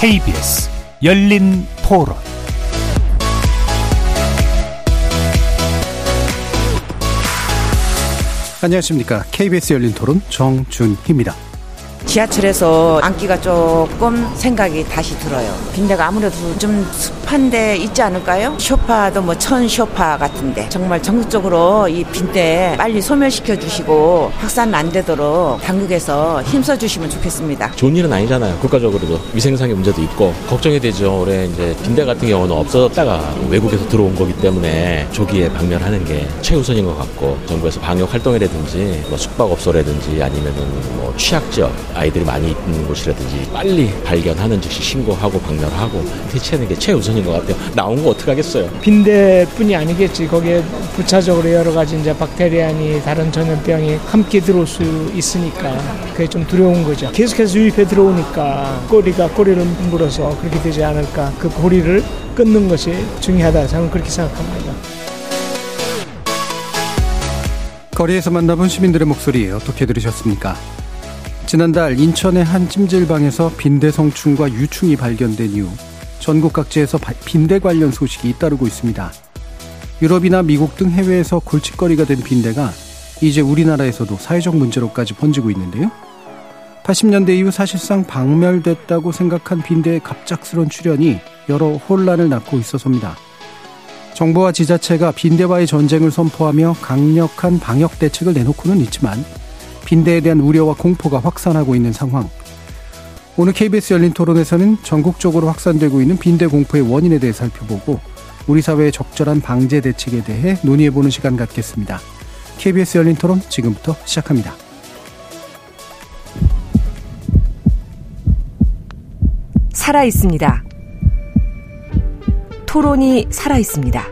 KBS 열린 토론 안녕하십니까. KBS 열린 토론 정준희입니다. 지하철에서 앉기가 조금 생각이 다시 들어요. 빈대가 아무래도 좀 습한 데 있지 않을까요? 쇼파도 뭐 천 쇼파 같은데 정말 전국적으로 이 빈대 빨리 소멸시켜 주시고 확산 안 되도록 당국에서 힘써 주시면 좋겠습니다. 좋은 일은 아니잖아요. 국가적으로도 위생상의 문제도 있고 걱정이 되죠. 올해 이제 빈대 같은 경우는 없어졌다가 외국에서 들어온 거기 때문에 조기에 박멸하는 게 최우선인 것 같고 정부에서 방역 활동이라든지 뭐 숙박업소라든지 아니면은 뭐 취약 지역 아이들이 많이 있는 곳이라든지 빨리 발견하는 즉시 신고하고 박멸하고 대체하는 게 최우선 인 것 같아요. 나온 거 어떡하겠어요. 빈대뿐이 아니겠지. 거기에 부차적으로 여러 가지 이제 박테리아니 다른 전염병이 함께 들어올 수 있으니까 그게 좀 두려운 거죠. 계속해서 유입해 들어오니까 꼬리가 꼬리를 물어서 그렇게 되지 않을까. 그 고리를 끊는 것이 중요하다. 저는 그렇게 생각합니다. 거리에서 만나본 시민들의 목소리 어떻게 들으셨습니까? 지난달 인천의 한 찜질방에서 빈대 성충과 유충이 발견된 이후 전국 각지에서 빈대 관련 소식이 잇따르고 있습니다. 유럽이나 미국 등 해외에서 골칫거리가 된 빈대가 이제 우리나라에서도 사회적 문제로까지 번지고 있는데요. 80년대 이후 사실상 박멸됐다고 생각한 빈대의 갑작스런 출현이 여러 혼란을 낳고 있어서입니다. 정부와 지자체가 빈대와의 전쟁을 선포하며 강력한 방역 대책을 내놓고는 있지만 빈대에 대한 우려와 공포가 확산하고 있는 상황. 오늘 KBS 열린 토론에서는 전국적으로 확산되고 있는 빈대 공포의 원인에 대해 살펴보고 우리 사회의 적절한 방제 대책에 대해 논의해보는 시간 갖겠습니다. KBS 열린 토론 지금부터 시작합니다. 살아 있습니다. 토론이 살아 있습니다.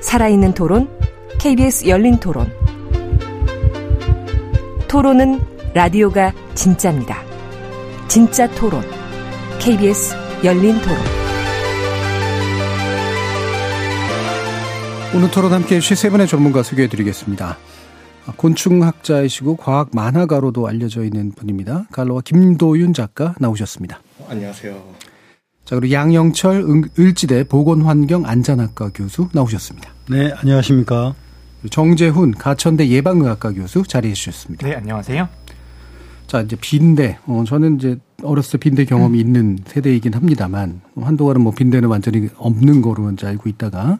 살아있는 토론, KBS 열린 토론. 토론은 라디오가 진짜입니다. 진짜 토론. KBS 열린 토론. 오늘 토론 함께 해주실 세 분의 전문가 소개해 드리겠습니다. 곤충학자이시고 과학 만화가로도 알려져 있는 분입니다. 갈로와 김도윤 작가 나오셨습니다. 안녕하세요. 자, 그리고 양영철 을지대 보건환경 안전학과 교수 나오셨습니다. 네, 안녕하십니까. 정재훈 가천대 예방의학과 교수 자리해 주셨습니다. 네, 안녕하세요. 자, 이제 빈대. 어, 저는 이제 어렸을 때 빈대 경험이 음. 있는 세대이긴 합니다만 한동안은 뭐 빈대는 완전히 없는 거로 이제 알고 있다가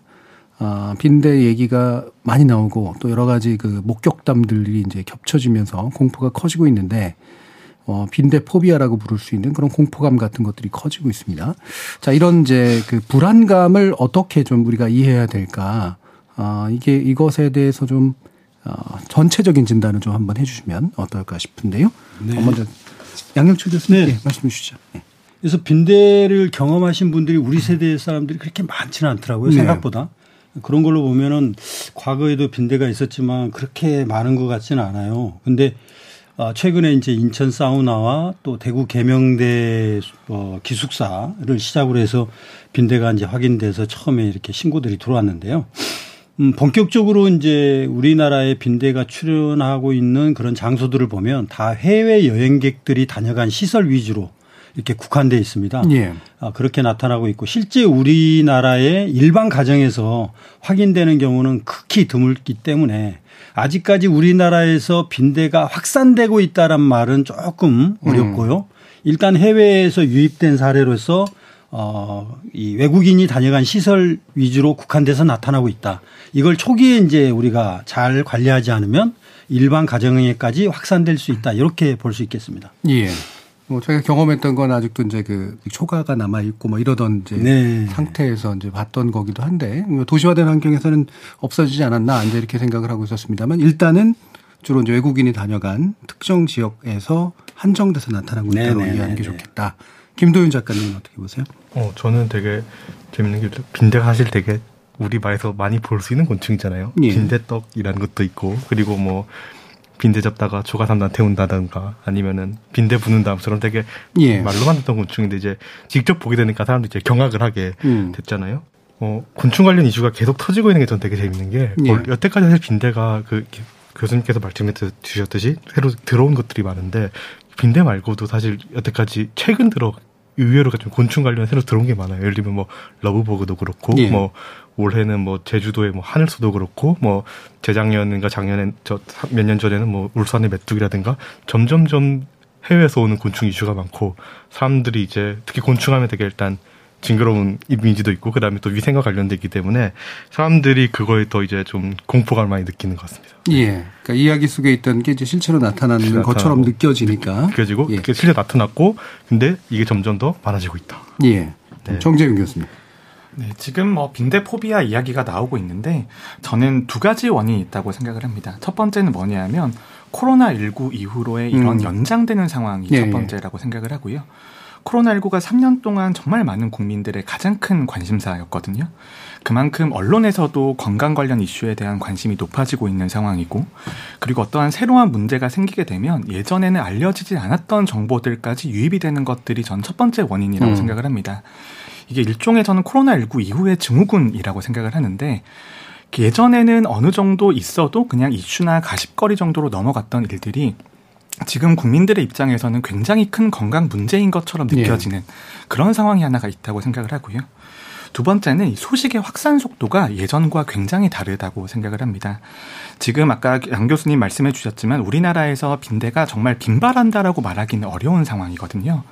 아, 빈대 얘기가 많이 나오고 또 여러 가지 그 목격담들이 이제 겹쳐지면서 공포가 커지고 있는데 어, 빈대 포비아라고 부를 수 있는 그런 공포감 같은 것들이 커지고 있습니다. 자, 이런 이제 그 불안감을 어떻게 좀 우리가 이해해야 될까? 아, 이게 이것에 대해서 좀 어, 전체적인 진단을 좀 한번 해주시면 어떨까 싶은데요. 네. 어, 먼저 양영철 교수님 네. 말씀해 주시죠. 네. 그래서 빈대를 경험하신 분들이 우리 세대 사람들이 그렇게 많지는 않더라고요. 네. 생각보다. 그런 걸로 보면은 과거에도 빈대가 있었지만 그렇게 많은 것 같지는 않아요. 근데 어, 최근에 이제 인천 사우나와 또 대구 계명대 어, 기숙사를 시작으로 해서 빈대가 이제 확인돼서 처음에 이렇게 신고들이 들어왔는데요. 음, 본격적으로 이제 우리나라에 빈대가 출현하고 있는 그런 장소들을 보면 다 해외 여행객들이 다녀간 시설 위주로 이렇게 국한돼 있습니다. 예. 아, 그렇게 나타나고 있고 실제 우리나라의 일반 가정에서 확인되는 경우는 극히 드물기 때문에 아직까지 우리나라에서 빈대가 확산되고 있다란 말은 조금 어렵고요. 음. 일단 해외에서 유입된 사례로서 어, 이 외국인이 다녀간 시설 위주로 국한돼서 나타나고 있다. 이걸 초기에 이제 우리가 잘 관리하지 않으면 일반 가정에까지 확산될 수 있다. 이렇게 볼 수 있겠습니다. 예. 뭐 저희가 경험했던 건 아직도 이제 그 초가가 남아 있고 뭐 이러던 이제 네. 상태에서 이제 봤던 거기도 한데 뭐 도시화된 환경에서는 없어지지 않았나 이제 이렇게 생각을 하고 있었습니다만 일단은 주로 이제 외국인이 다녀간 특정 지역에서 한정돼서 나타나고 있다고 네, 네 이해하는 게 네. 좋겠다. 김도윤 작가님은 어떻게 보세요? 어 저는 되게 재밌는 게 빈대가 사실 되게 우리 말에서 많이 볼 수 있는 곤충이잖아요. 예. 빈대떡이라는 것도 있고 그리고 뭐 빈대 잡다가 조가 삼단 태운다든가 아니면은 빈대 부는 다음처럼 되게 예. 말로만 듣던 곤충인데 이제 직접 보게 되니까 사람들이 이제 경악을 하게 음. 됐잖아요. 어, 곤충 관련 이슈가 계속 터지고 있는 게 전 되게 재밌는 게 예. 뭐 여태까지 사실 빈대가 그 교수님께서 말씀해 주셨듯이 새로 들어온 것들이 많은데 빈대 말고도 사실 여태까지 최근 들어 의외로 좀 곤충 관련 새로 들어온 게 많아요. 예를 들면 뭐 러브버그도 그렇고 예. 뭐 올해는 뭐 제주도의 뭐 하늘소도 그렇고 뭐 재작년인가 작년엔 저 몇 년 전에는 뭐 울산의 메뚜기라든가 점점점 해외에서 오는 곤충 이슈가 많고 사람들이 이제 특히 곤충하면 되게 일단 징그러운 이미지도 있고 그다음에 또 위생과 관련돼 있기 때문에 사람들이 그거에 더 이제 좀 공포감을 많이 느끼는 것 같습니다. 예. 그러니까 이야기 속에 있던 게 이제 실제로 나타나는 실제로 것처럼. 느껴지니까. 그래가지고 예. 그게 실제 나타났고 근데 이게 점점 더 많아지고 있다. 예. 네. 정재윤 교수님. 네, 지금 뭐 빈대 포비아 이야기가 나오고 있는데 저는 두 가지 원인이 있다고 생각을 합니다. 첫 번째는 뭐냐면 코로나 19 이후로의 이런 음. 연장되는 상황이 예, 첫 예. 번째라고 생각을 하고요. 코로나19가 3년 동안 정말 많은 국민들의 가장 큰 관심사였거든요. 그만큼 언론에서도 건강 관련 이슈에 대한 관심이 높아지고 있는 상황이고, 그리고 어떠한 새로운 문제가 생기게 되면 예전에는 알려지지 않았던 정보들까지 유입이 되는 것들이 전 첫 번째 원인이라고 음. 생각을 합니다. 이게 일종의 저는 코로나19 이후의 증후군이라고 생각을 하는데, 예전에는 어느 정도 있어도 그냥 이슈나 가십거리 정도로 넘어갔던 일들이 지금 국민들의 입장에서는 굉장히 큰 건강 문제인 것처럼 예. 느껴지는 그런 상황이 하나가 있다고 생각을 하고요. 두 번째는 이 소식의 확산 속도가 예전과 굉장히 다르다고 생각을 합니다. 지금 아까 양 교수님 말씀해 주셨지만 우리나라에서 빈대가 정말 빈발한다라고 말하기는 어려운 상황이거든요.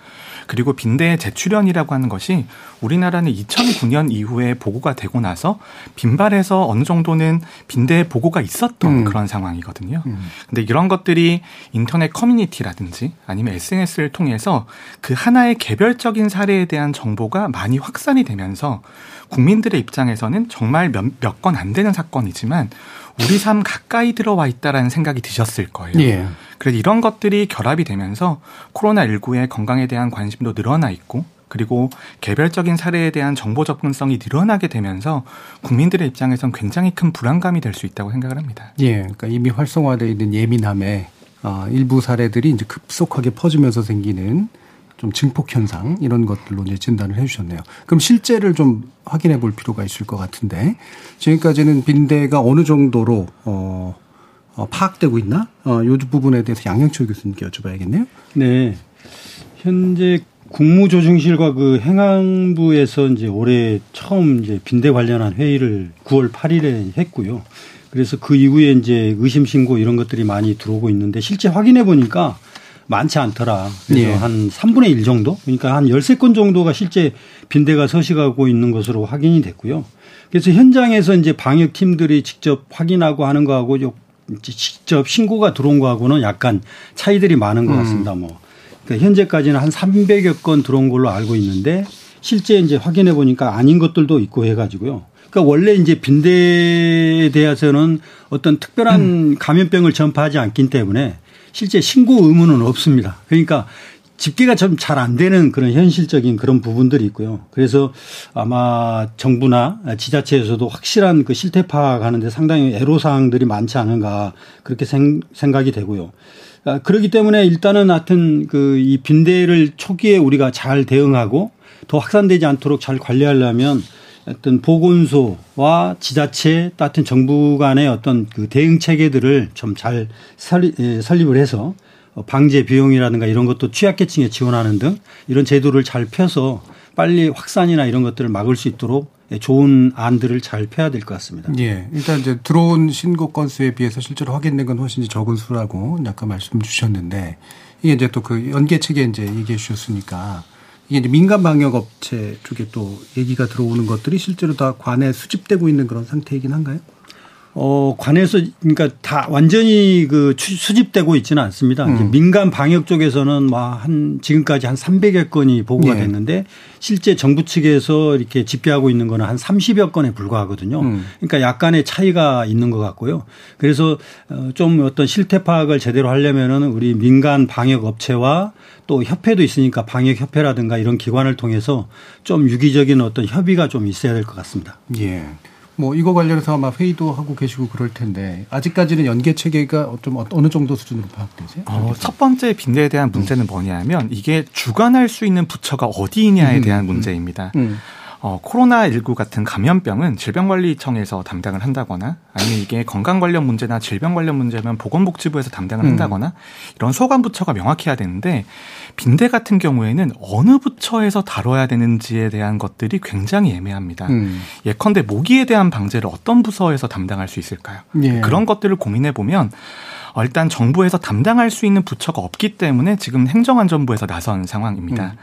그리고 빈대의 재출현이라고 하는 것이 우리나라는 2009년 이후에 보고가 되고 나서 빈발해서 어느 정도는 빈대 보고가 있었던 음. 그런 상황이거든요. 근데 이런 것들이 인터넷 커뮤니티라든지 아니면 SNS를 통해서 그 하나의 개별적인 사례에 대한 정보가 많이 확산이 되면서 국민들의 입장에서는 정말 몇 건 안 되는 사건이지만 우리 삶 가까이 들어와 있다라는 생각이 드셨을 거예요. 예. 그래서 이런 것들이 결합이 되면서 코로나19의 건강에 대한 관심도 늘어나 있고 그리고 개별적인 사례에 대한 정보 접근성이 늘어나게 되면서 국민들의 입장에선 굉장히 큰 불안감이 될 수 있다고 생각을 합니다. 예. 그러니까 이미 활성화되어 있는 예민함에 아, 일부 사례들이 이제 급속하게 퍼지면서 생기는 좀 증폭 현상 이런 것들로 이제 진단을 해주셨네요. 그럼 실제를 좀 확인해 볼 필요가 있을 것 같은데 지금까지는 빈대가 어느 정도로 어, 어, 파악되고 있나? 어, 요 부분에 대해서 양영철 교수님께 여쭤봐야겠네요. 네. 현재 국무조정실과 그 행안부에서 이제 올해 처음 이제 빈대 관련한 회의를 9월 8일에 했고요. 그래서 그 이후에 이제 의심 신고 이런 것들이 많이 들어오고 있는데 실제 확인해 보니까 많지 않더라. 그래서 예. 한 3분의 1 정도? 그러니까 한 13건 정도가 실제 빈대가 서식하고 있는 것으로 확인이 됐고요. 그래서 현장에서 이제 방역 팀들이 직접 확인하고 하는 거하고 직접 신고가 들어온 거하고는 약간 차이들이 많은 것 같습니다. 뭐. 그러니까 현재까지는 한 300여 건 들어온 걸로 알고 있는데 실제 이제 확인해 보니까 아닌 것들도 있고 해 가지고요. 그러니까 원래 이제 빈대에 대해서는 어떤 특별한 감염병을 전파하지 않기 때문에 실제 신고 의무는 없습니다. 그러니까 집계가 좀 잘 안 되는 그런 현실적인 그런 부분들이 있고요. 그래서 아마 정부나 지자체에서도 확실한 그 실태 파악하는 데 상당히 애로사항들이 많지 않은가 그렇게 생, 생각이 되고요. 아, 그렇기 때문에 일단은 하여튼 그 이 빈대를 초기에 우리가 잘 대응하고 더 확산되지 않도록 잘 관리하려면 어떤 보건소와 지자체 또 하여튼 정부 간의 어떤 그 대응 체계들을 좀 잘 설립을 해서 방제 비용이라든가 이런 것도 취약계층에 지원하는 등 이런 제도를 잘 펴서 빨리 확산이나 이런 것들을 막을 수 있도록 좋은 안들을 잘 펴야 될 것 같습니다. 예. 일단 이제 들어온 신고 건수에 비해서 실제로 확인된 건 훨씬 적은 수라고 약간 말씀 주셨는데 이게 이제 또 그 연계 체계 이제 얘기해 주셨으니까 이게 이제 민간 방역 업체 쪽에 또 얘기가 들어오는 것들이 실제로 다 관에 수집되고 있는 그런 상태이긴 한가요? 어, 관에서 그러니까 다 완전히 그 추- 수집되고 있지는 않습니다. 음. 민간 방역 쪽에서는 막한 지금까지 한 300여 건이 보고가 예. 됐는데 실제 정부 측에서 이렇게 집계하고 있는 거는 한 30여 건에 불과하거든요. 음. 그러니까 약간의 차이가 있는 것 같고요. 그래서 어, 좀 어떤 실태 파악을 제대로 하려면은 우리 민간 방역 업체와 또 협회도 있으니까 방역 협회라든가 이런 기관을 통해서 좀 유기적인 어떤 협의가 좀 있어야 될 것 같습니다. 예. 뭐 이거 관련해서 아마 회의도 하고 계시고 그럴 텐데 아직까지는 연계 체계가 좀 어느 정도 수준으로 파악되세요? 어, 첫 번째 빈대에 대한 문제는 뭐냐면 이게 주관할 수 있는 부처가 어디냐에 음, 대한 음. 문제입니다. 음. 어, 코로나19 같은 감염병은 질병관리청에서 담당을 한다거나 아니면 이게 건강 관련 문제나 질병 관련 문제면 보건복지부에서 담당을 음. 한다거나 이런 소관 부처가 명확해야 되는데 빈대 같은 경우에는 어느 부처에서 다뤄야 되는지에 대한 것들이 굉장히 애매합니다. 음. 예컨대 모기에 대한 방제를 어떤 부서에서 담당할 수 있을까요? 예. 그런 것들을 고민해 보면 어, 일단 정부에서 담당할 수 있는 부처가 없기 때문에 지금 행정안전부에서 나선 상황입니다.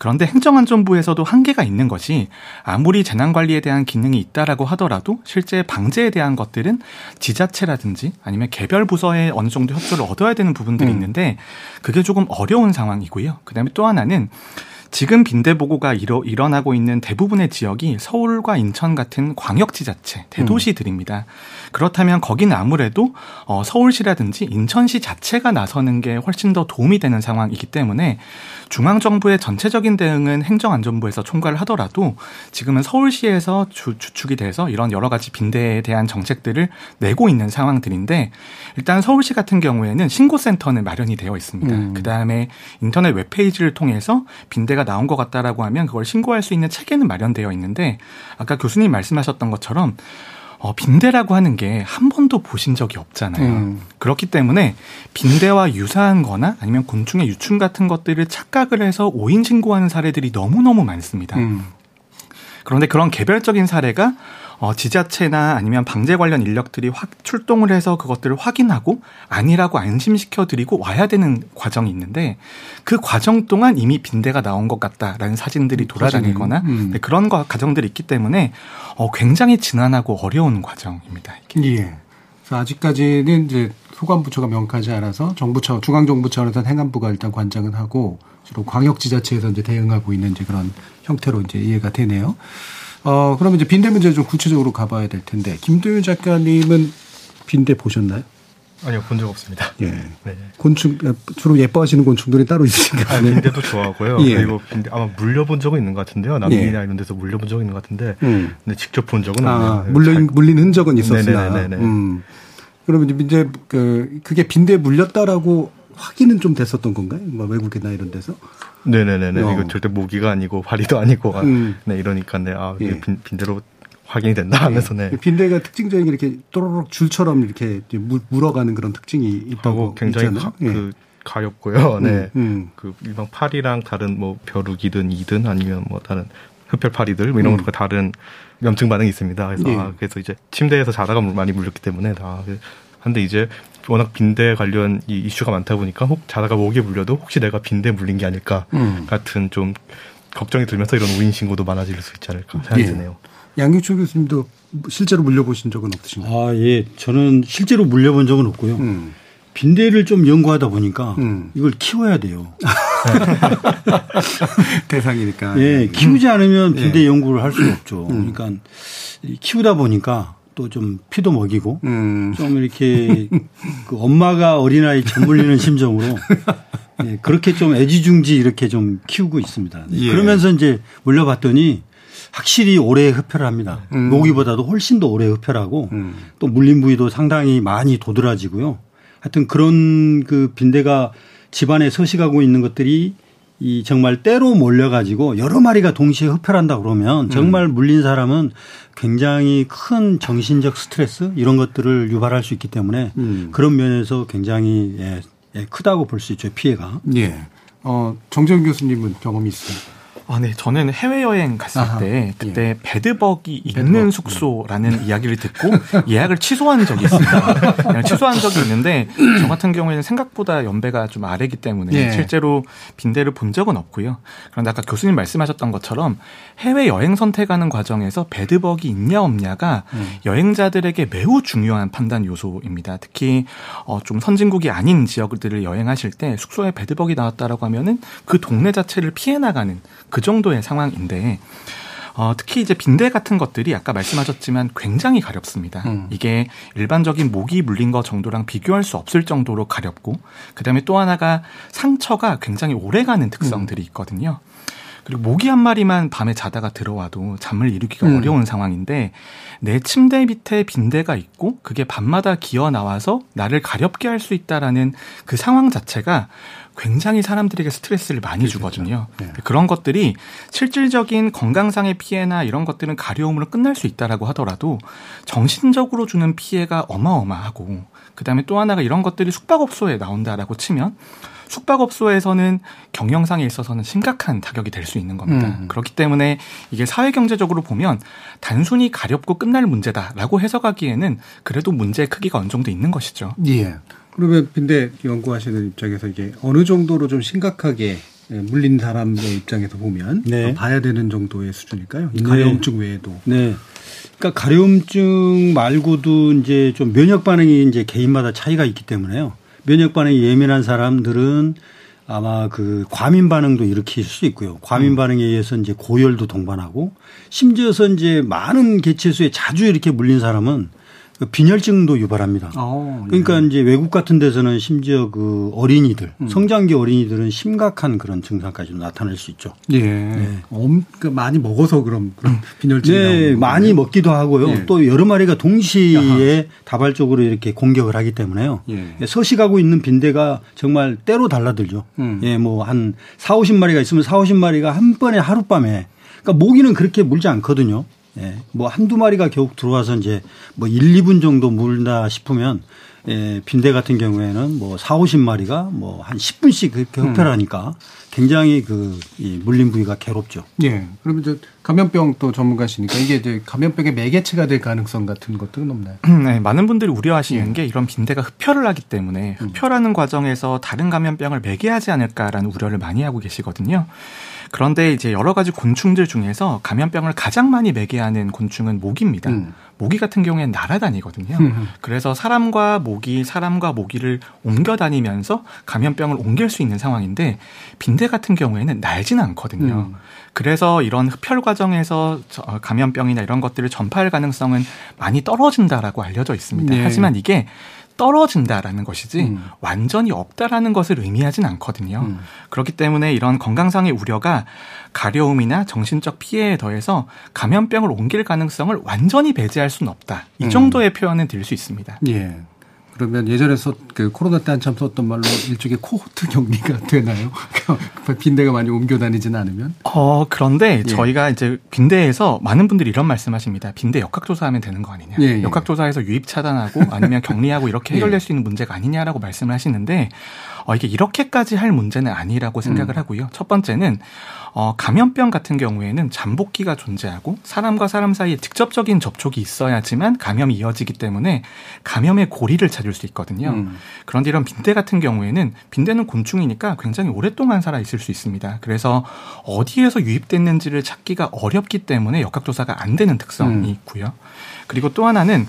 그런데 행정안전부에서도 한계가 있는 것이 아무리 재난관리에 대한 기능이 있다라고 하더라도 실제 방제에 대한 것들은 지자체라든지 아니면 개별 부서에 어느 정도 협조를 얻어야 되는 부분들이 음. 있는데 그게 조금 어려운 상황이고요. 그다음에 또 하나는 지금 빈대 보고가 일어, 일어나고 있는 대부분의 지역이 서울과 인천 같은 광역지자체, 대도시들입니다. 그렇다면 거기는 아무래도 어, 서울시라든지 인천시 자체가 나서는 게 훨씬 더 도움이 되는 상황이기 때문에 중앙 정부의 전체적인 대응은 행정안전부에서 총괄을 하더라도 지금은 서울시에서 주, 주축이 돼서 이런 여러 가지 빈대에 대한 정책들을 내고 있는 상황들인데 일단 서울시 같은 경우에는 신고센터는 마련이 되어 있습니다. 음. 그 다음에 인터넷 웹페이지를 통해서 빈대가 나온 것 같다라고 하면 그걸 신고할 수 있는 체계는 마련되어 있는데 아까 교수님 말씀하셨던 것처럼 어, 빈대라고 하는 게 한 번도 보신 적이 없잖아요. 음. 그렇기 때문에 빈대와 유사한 거나 아니면 곤충의 유충 같은 것들을 착각을 해서 오인 신고하는 사례들이 너무너무 많습니다. 음. 그런데 그런 개별적인 사례가 어, 지자체나 아니면 방제 관련 인력들이 확 출동을 해서 그것들을 확인하고 아니라고 안심시켜 드리고 와야 되는 과정이 있는데 그 과정 동안 이미 빈대가 나온 것 같다라는 사진들이 돌아다니거나 음. 네, 그런 거, 과정들이 있기 때문에 어, 굉장히 지난하고 어려운 과정입니다. 이게. 예. 그래서 아직까지는 이제 소관부처가 명확하지 않아서 정부처, 중앙정부처에서 행안부가 일단 관장은 하고 주로 광역지자체에서 이제 대응하고 있는 이제 그런 형태로 이제 이해가 되네요. 어, 그러면 이제 빈대 문제 좀 구체적으로 가봐야 될 텐데 김도윤 작가님은 빈대 보셨나요? 아니요 본 적 없습니다. 예. 네. 곤충 주로 예뻐하시는 곤충들이 따로 있으신가? 아, 빈대도 좋아하고요. 예. 그리고 빈대 아마 물려본 적은 있는 것 같은데요. 남미나 이런 데서 물려본 적은 있는 것 같은데, 음. 근데 직접 본 적은 아, 없네요. 물린 잘- 물린 흔적은 있었으나. 네네네네. 음. 그러면 이제 그 그게 빈대에 물렸다라고 확인은 좀 됐었던 건가요? 뭐 외국이나 이런 데서? 네네네네. 어. 이거 절대 모기가 아니고 파리도 아니고, 아, 음. 네 이러니까 네, 아 이게 예. 빈, 빈대로 확인이 된다 하면서 네. 빈대가 특징적인 게 이렇게 또로록 줄처럼 이렇게 물, 물어가는 그런 특징이 있다고 굉장히. 가, 예. 그 가렵고요. 네. 음. 그 일반 파리랑 다른 뭐 벼룩이든 이든 아니면 뭐 다른 흡혈파리들 뭐 이런 음. 것과 다른 염증 반응이 있습니다. 그래서 예. 아, 그래서 이제 침대에서 자다가 물- 많이 물렸기 때문에 다 그- 한데 이제 워낙 빈대 관련 이 이슈가 많다 보니까 혹 자다가 모기에 물려도 혹시 내가 빈대 물린 게 아닐까 음. 같은 좀 걱정이 들면서 이런 우인 신고도 많아질 수 있지 않을까 생각이 예. 드네요. 양규초 교수님도 실제로 물려보신 적은 없으신가요? 아, 예. 저는 실제로 물려본 적은 없고요. 음. 빈대를 좀 연구하다 보니까 음. 이걸 키워야 돼요. 대상이니까. 예, 키우지 않으면 예. 빈대 연구를 할 수가 없죠. 음. 그러니까 이 키우다 보니까 또 좀 피도 먹이고 음. 좀 이렇게 그 엄마가 어린아이 젖 물리는 심정으로 예, 그렇게 좀 애지중지 이렇게 좀 키우고 있습니다. 네, 예. 그러면서 이제 물려봤더니 확실히 오래 흡혈을 합니다. 음. 모기보다도 훨씬 더 오래 흡혈하고 음. 또 물린 부위도 상당히 많이 도드라지고요. 하여튼 그런 그 빈대가 집안에 서식하고 있는 것들이 이 정말 때로 몰려가지고 여러 마리가 동시에 흡혈한다 그러면 정말 물린 사람은 굉장히 큰 정신적 스트레스 이런 것들을 유발할 수 있기 때문에 음. 그런 면에서 굉장히 예, 예, 크다고 볼 수 있죠 피해가. 예. 어, 정재훈 교수님은 경험이 있어요. 아, 네. 저는 해외여행 갔을 아하, 때 그때 예. 배드벅이 배드벅. 있는 숙소라는 이야기를 듣고 예약을 취소한 적이 있습니다. 취소한 적이 있는데 저 같은 경우에는 생각보다 연배가 좀 아래기 때문에 예. 실제로 빈대를 본 적은 없고요. 그런데 아까 교수님 말씀하셨던 것처럼 해외 여행 선택하는 과정에서 배드벅이 있냐 없냐가 음. 여행자들에게 매우 중요한 판단 요소입니다. 특히 어, 좀 선진국이 아닌 지역들을 여행하실 때 숙소에 배드벅이 나왔다라고 하면은 그 동네 자체를 피해 나가는 그 정도의 상황인데 어, 특히 이제 빈대 같은 것들이 아까 말씀하셨지만 굉장히 가렵습니다. 음. 이게 일반적인 모기 물린 거 정도랑 비교할 수 없을 정도로 가렵고, 그 다음에 또 하나가 상처가 굉장히 오래 가는 특성들이 있거든요. 그리고 모기 한 마리만 밤에 자다가 들어와도 잠을 이루기가 음. 어려운 상황인데 내 침대 밑에 빈대가 있고 그게 밤마다 기어 나와서 나를 가렵게 할 수 있다라는 그 상황 자체가 굉장히 사람들에게 스트레스를 많이 그렇죠. 주거든요. 네. 그런 것들이 실질적인 건강상의 피해나 이런 것들은 가려움으로 끝날 수 있다라고 하더라도 정신적으로 주는 피해가 어마어마하고 그다음에 또 하나가 이런 것들이 숙박업소에 나온다라고 치면 숙박업소에서는 경영상에 있어서는 심각한 타격이 될 수 있는 겁니다. 음. 그렇기 때문에 이게 사회경제적으로 보면 단순히 가렵고 끝날 문제다라고 해석하기에는 그래도 문제의 크기가 어느 정도 있는 것이죠. 예. 그러면 근데 연구하시는 입장에서 이게 어느 정도로 좀 심각하게 예, 물린 사람의 입장에서 보면 네. 봐야 되는 정도의 수준일까요? 네. 가려움증 외에도. 네. 그러니까 가려움증 말고도 이제 좀 면역 반응이 이제 개인마다 차이가 있기 때문에요. 면역 반응이 예민한 사람들은 아마 그 과민 반응도 일으킬 수 있고요. 과민 음. 반응에 의해서 이제 고열도 동반하고 심지어서 이제 많은 개체수에 자주 이렇게 물린 사람은 그 빈혈증도 유발합니다. 어, 예. 그러니까 이제 외국 같은 데서는 심지어 그 어린이들, 음. 성장기 어린이들은 심각한 그런 증상까지 나타날 수 있죠. 예. 네. 엄, 그 많이 먹어서 그럼 그런 음. 빈혈증이 네, 많이 먹기도 하고요. 예. 또 여러 마리가 동시에 야하. 다발적으로 이렇게 공격을 하기 때문에요. 예. 서식하고 있는 빈대가 정말 때로 달라들죠. 음. 예, 뭐 한 4, 50마리가 있으면 4, 50마리가 한 번에 하룻밤에 그러니까 모기는 그렇게 물지 않거든요. 예, 뭐 한두 마리가 겨우 들어와서 이제 뭐 1, 2분 정도 물다 싶으면 예, 빈대 같은 경우에는 뭐 4, 50마리가 뭐 한 10분씩 그렇게 흡혈하니까 음. 굉장히 그 이 물린 부위가 괴롭죠. 예. 그러면 저 감염병 또 전문가시니까 이게 이제 감염병의 매개체가 될 가능성 같은 것들은 없나요? 네, 많은 분들이 우려하시는 예. 게 이런 빈대가 흡혈을 하기 때문에 음. 흡혈하는 음. 과정에서 다른 감염병을 매개하지 않을까라는 우려를 많이 하고 계시거든요. 그런데 이제 여러 가지 곤충들 중에서 감염병을 가장 많이 매개하는 곤충은 모기입니다. 음. 모기 같은 경우에는 날아다니거든요. 음. 그래서 사람과 모기, 사람과 모기를 옮겨 다니면서 감염병을 옮길 수 있는 상황인데 빈대 같은 경우에는 날지는 않거든요. 음. 그래서 이런 흡혈 과정에서 감염병이나 이런 것들을 전파할 가능성은 많이 떨어진다라고 알려져 있습니다. 네. 하지만 이게 떨어진다라는 것이지 음. 완전히 없다라는 것을 의미하진 않거든요. 음. 그렇기 때문에 이런 건강상의 우려가 가려움이나 정신적 피해에 더해서 감염병을 옮길 가능성을 완전히 배제할 수는 없다. 이 음. 정도의 음. 표현은 드릴 수 있습니다. 예. 그러면 예전에 서, 그 코로나 때 한참 썼던 말로 일종의 코호트 격리가 되나요? 빈대가 많이 옮겨 다니지는 않으면? 어, 그런데 예. 저희가 이제 빈대에서 많은 분들이 이런 말씀 하십니다. 빈대 역학조사하면 되는 거 아니냐. 예, 예. 역학조사해서 유입 차단하고 아니면 격리하고 이렇게 해결될 예. 수 있는 문제가 아니냐라고 말씀을 하시는데 어, 이게 이렇게까지 할 문제는 아니라고 생각을 음. 하고요. 첫 번째는 어, 감염병 같은 경우에는 잠복기가 존재하고 사람과 사람 사이에 직접적인 접촉이 있어야지만 감염이 이어지기 때문에 감염의 고리를 찾을 수 있거든요. 음. 그런데 이런 빈대 같은 경우에는 빈대는 곤충이니까 굉장히 오랫동안 살아 있을 수 있습니다. 그래서 어디에서 유입됐는지를 찾기가 어렵기 때문에 역학조사가 안 되는 특성이 음. 있고요. 그리고 또 하나는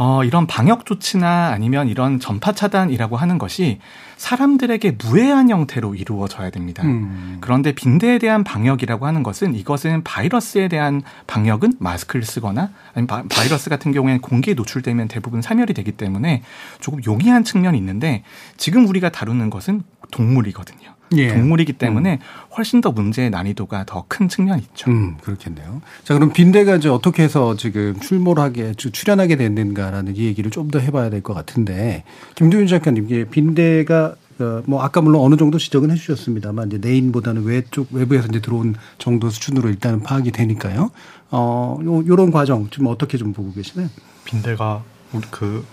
어, 이런 방역 조치나 아니면 이런 전파 차단이라고 하는 것이 사람들에게 무해한 형태로 이루어져야 됩니다. 음. 그런데 빈대에 대한 방역이라고 하는 것은 이것은 바이러스에 대한 방역은 마스크를 쓰거나 아니면 바, 이러스 같은 경우에는 공기에 노출되면 대부분 사멸이 되기 때문에 조금 용이한 측면이 있는데 지금 우리가 다루는 것은 동물이거든요. 예. 동물이기 때문에 음. 훨씬 더 문제의 난이도가 더 큰 측면이 있죠. 음, 그렇겠네요. 자, 그럼 빈대가 이제 어떻게 해서 지금 출몰하게, 출현하게 됐는가라는 이 얘기를 좀 더 해봐야 될 것 같은데, 김두윤 작가님, 이게 빈대가 어, 뭐 아까 물론 어느 정도 지적은 해주셨습니다만 이제 내인보다는 외쪽 외부에서 이제 들어온 정도 수준으로 일단은 파악이 되니까요. 어, 요, 요런 과정 좀 어떻게 좀 보고 계시나요? 빈대가 그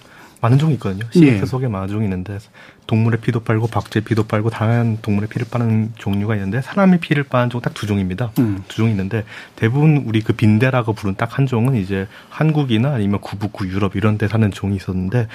많은 종이 있거든요. 시계 예. 속에 많은 종이 있는데 동물의 피도 빨고 박쥐의 피도 빨고 다양한 동물의 피를 빠는 종류가 있는데 사람의 피를 빠는 종 딱 두 종입니다. 음. 두 종이 있는데 대부분 우리 그 빈대라고 부른 딱 한 종은 이제 한국이나 아니면 구북구 유럽 이런 데 사는 종이 있었는데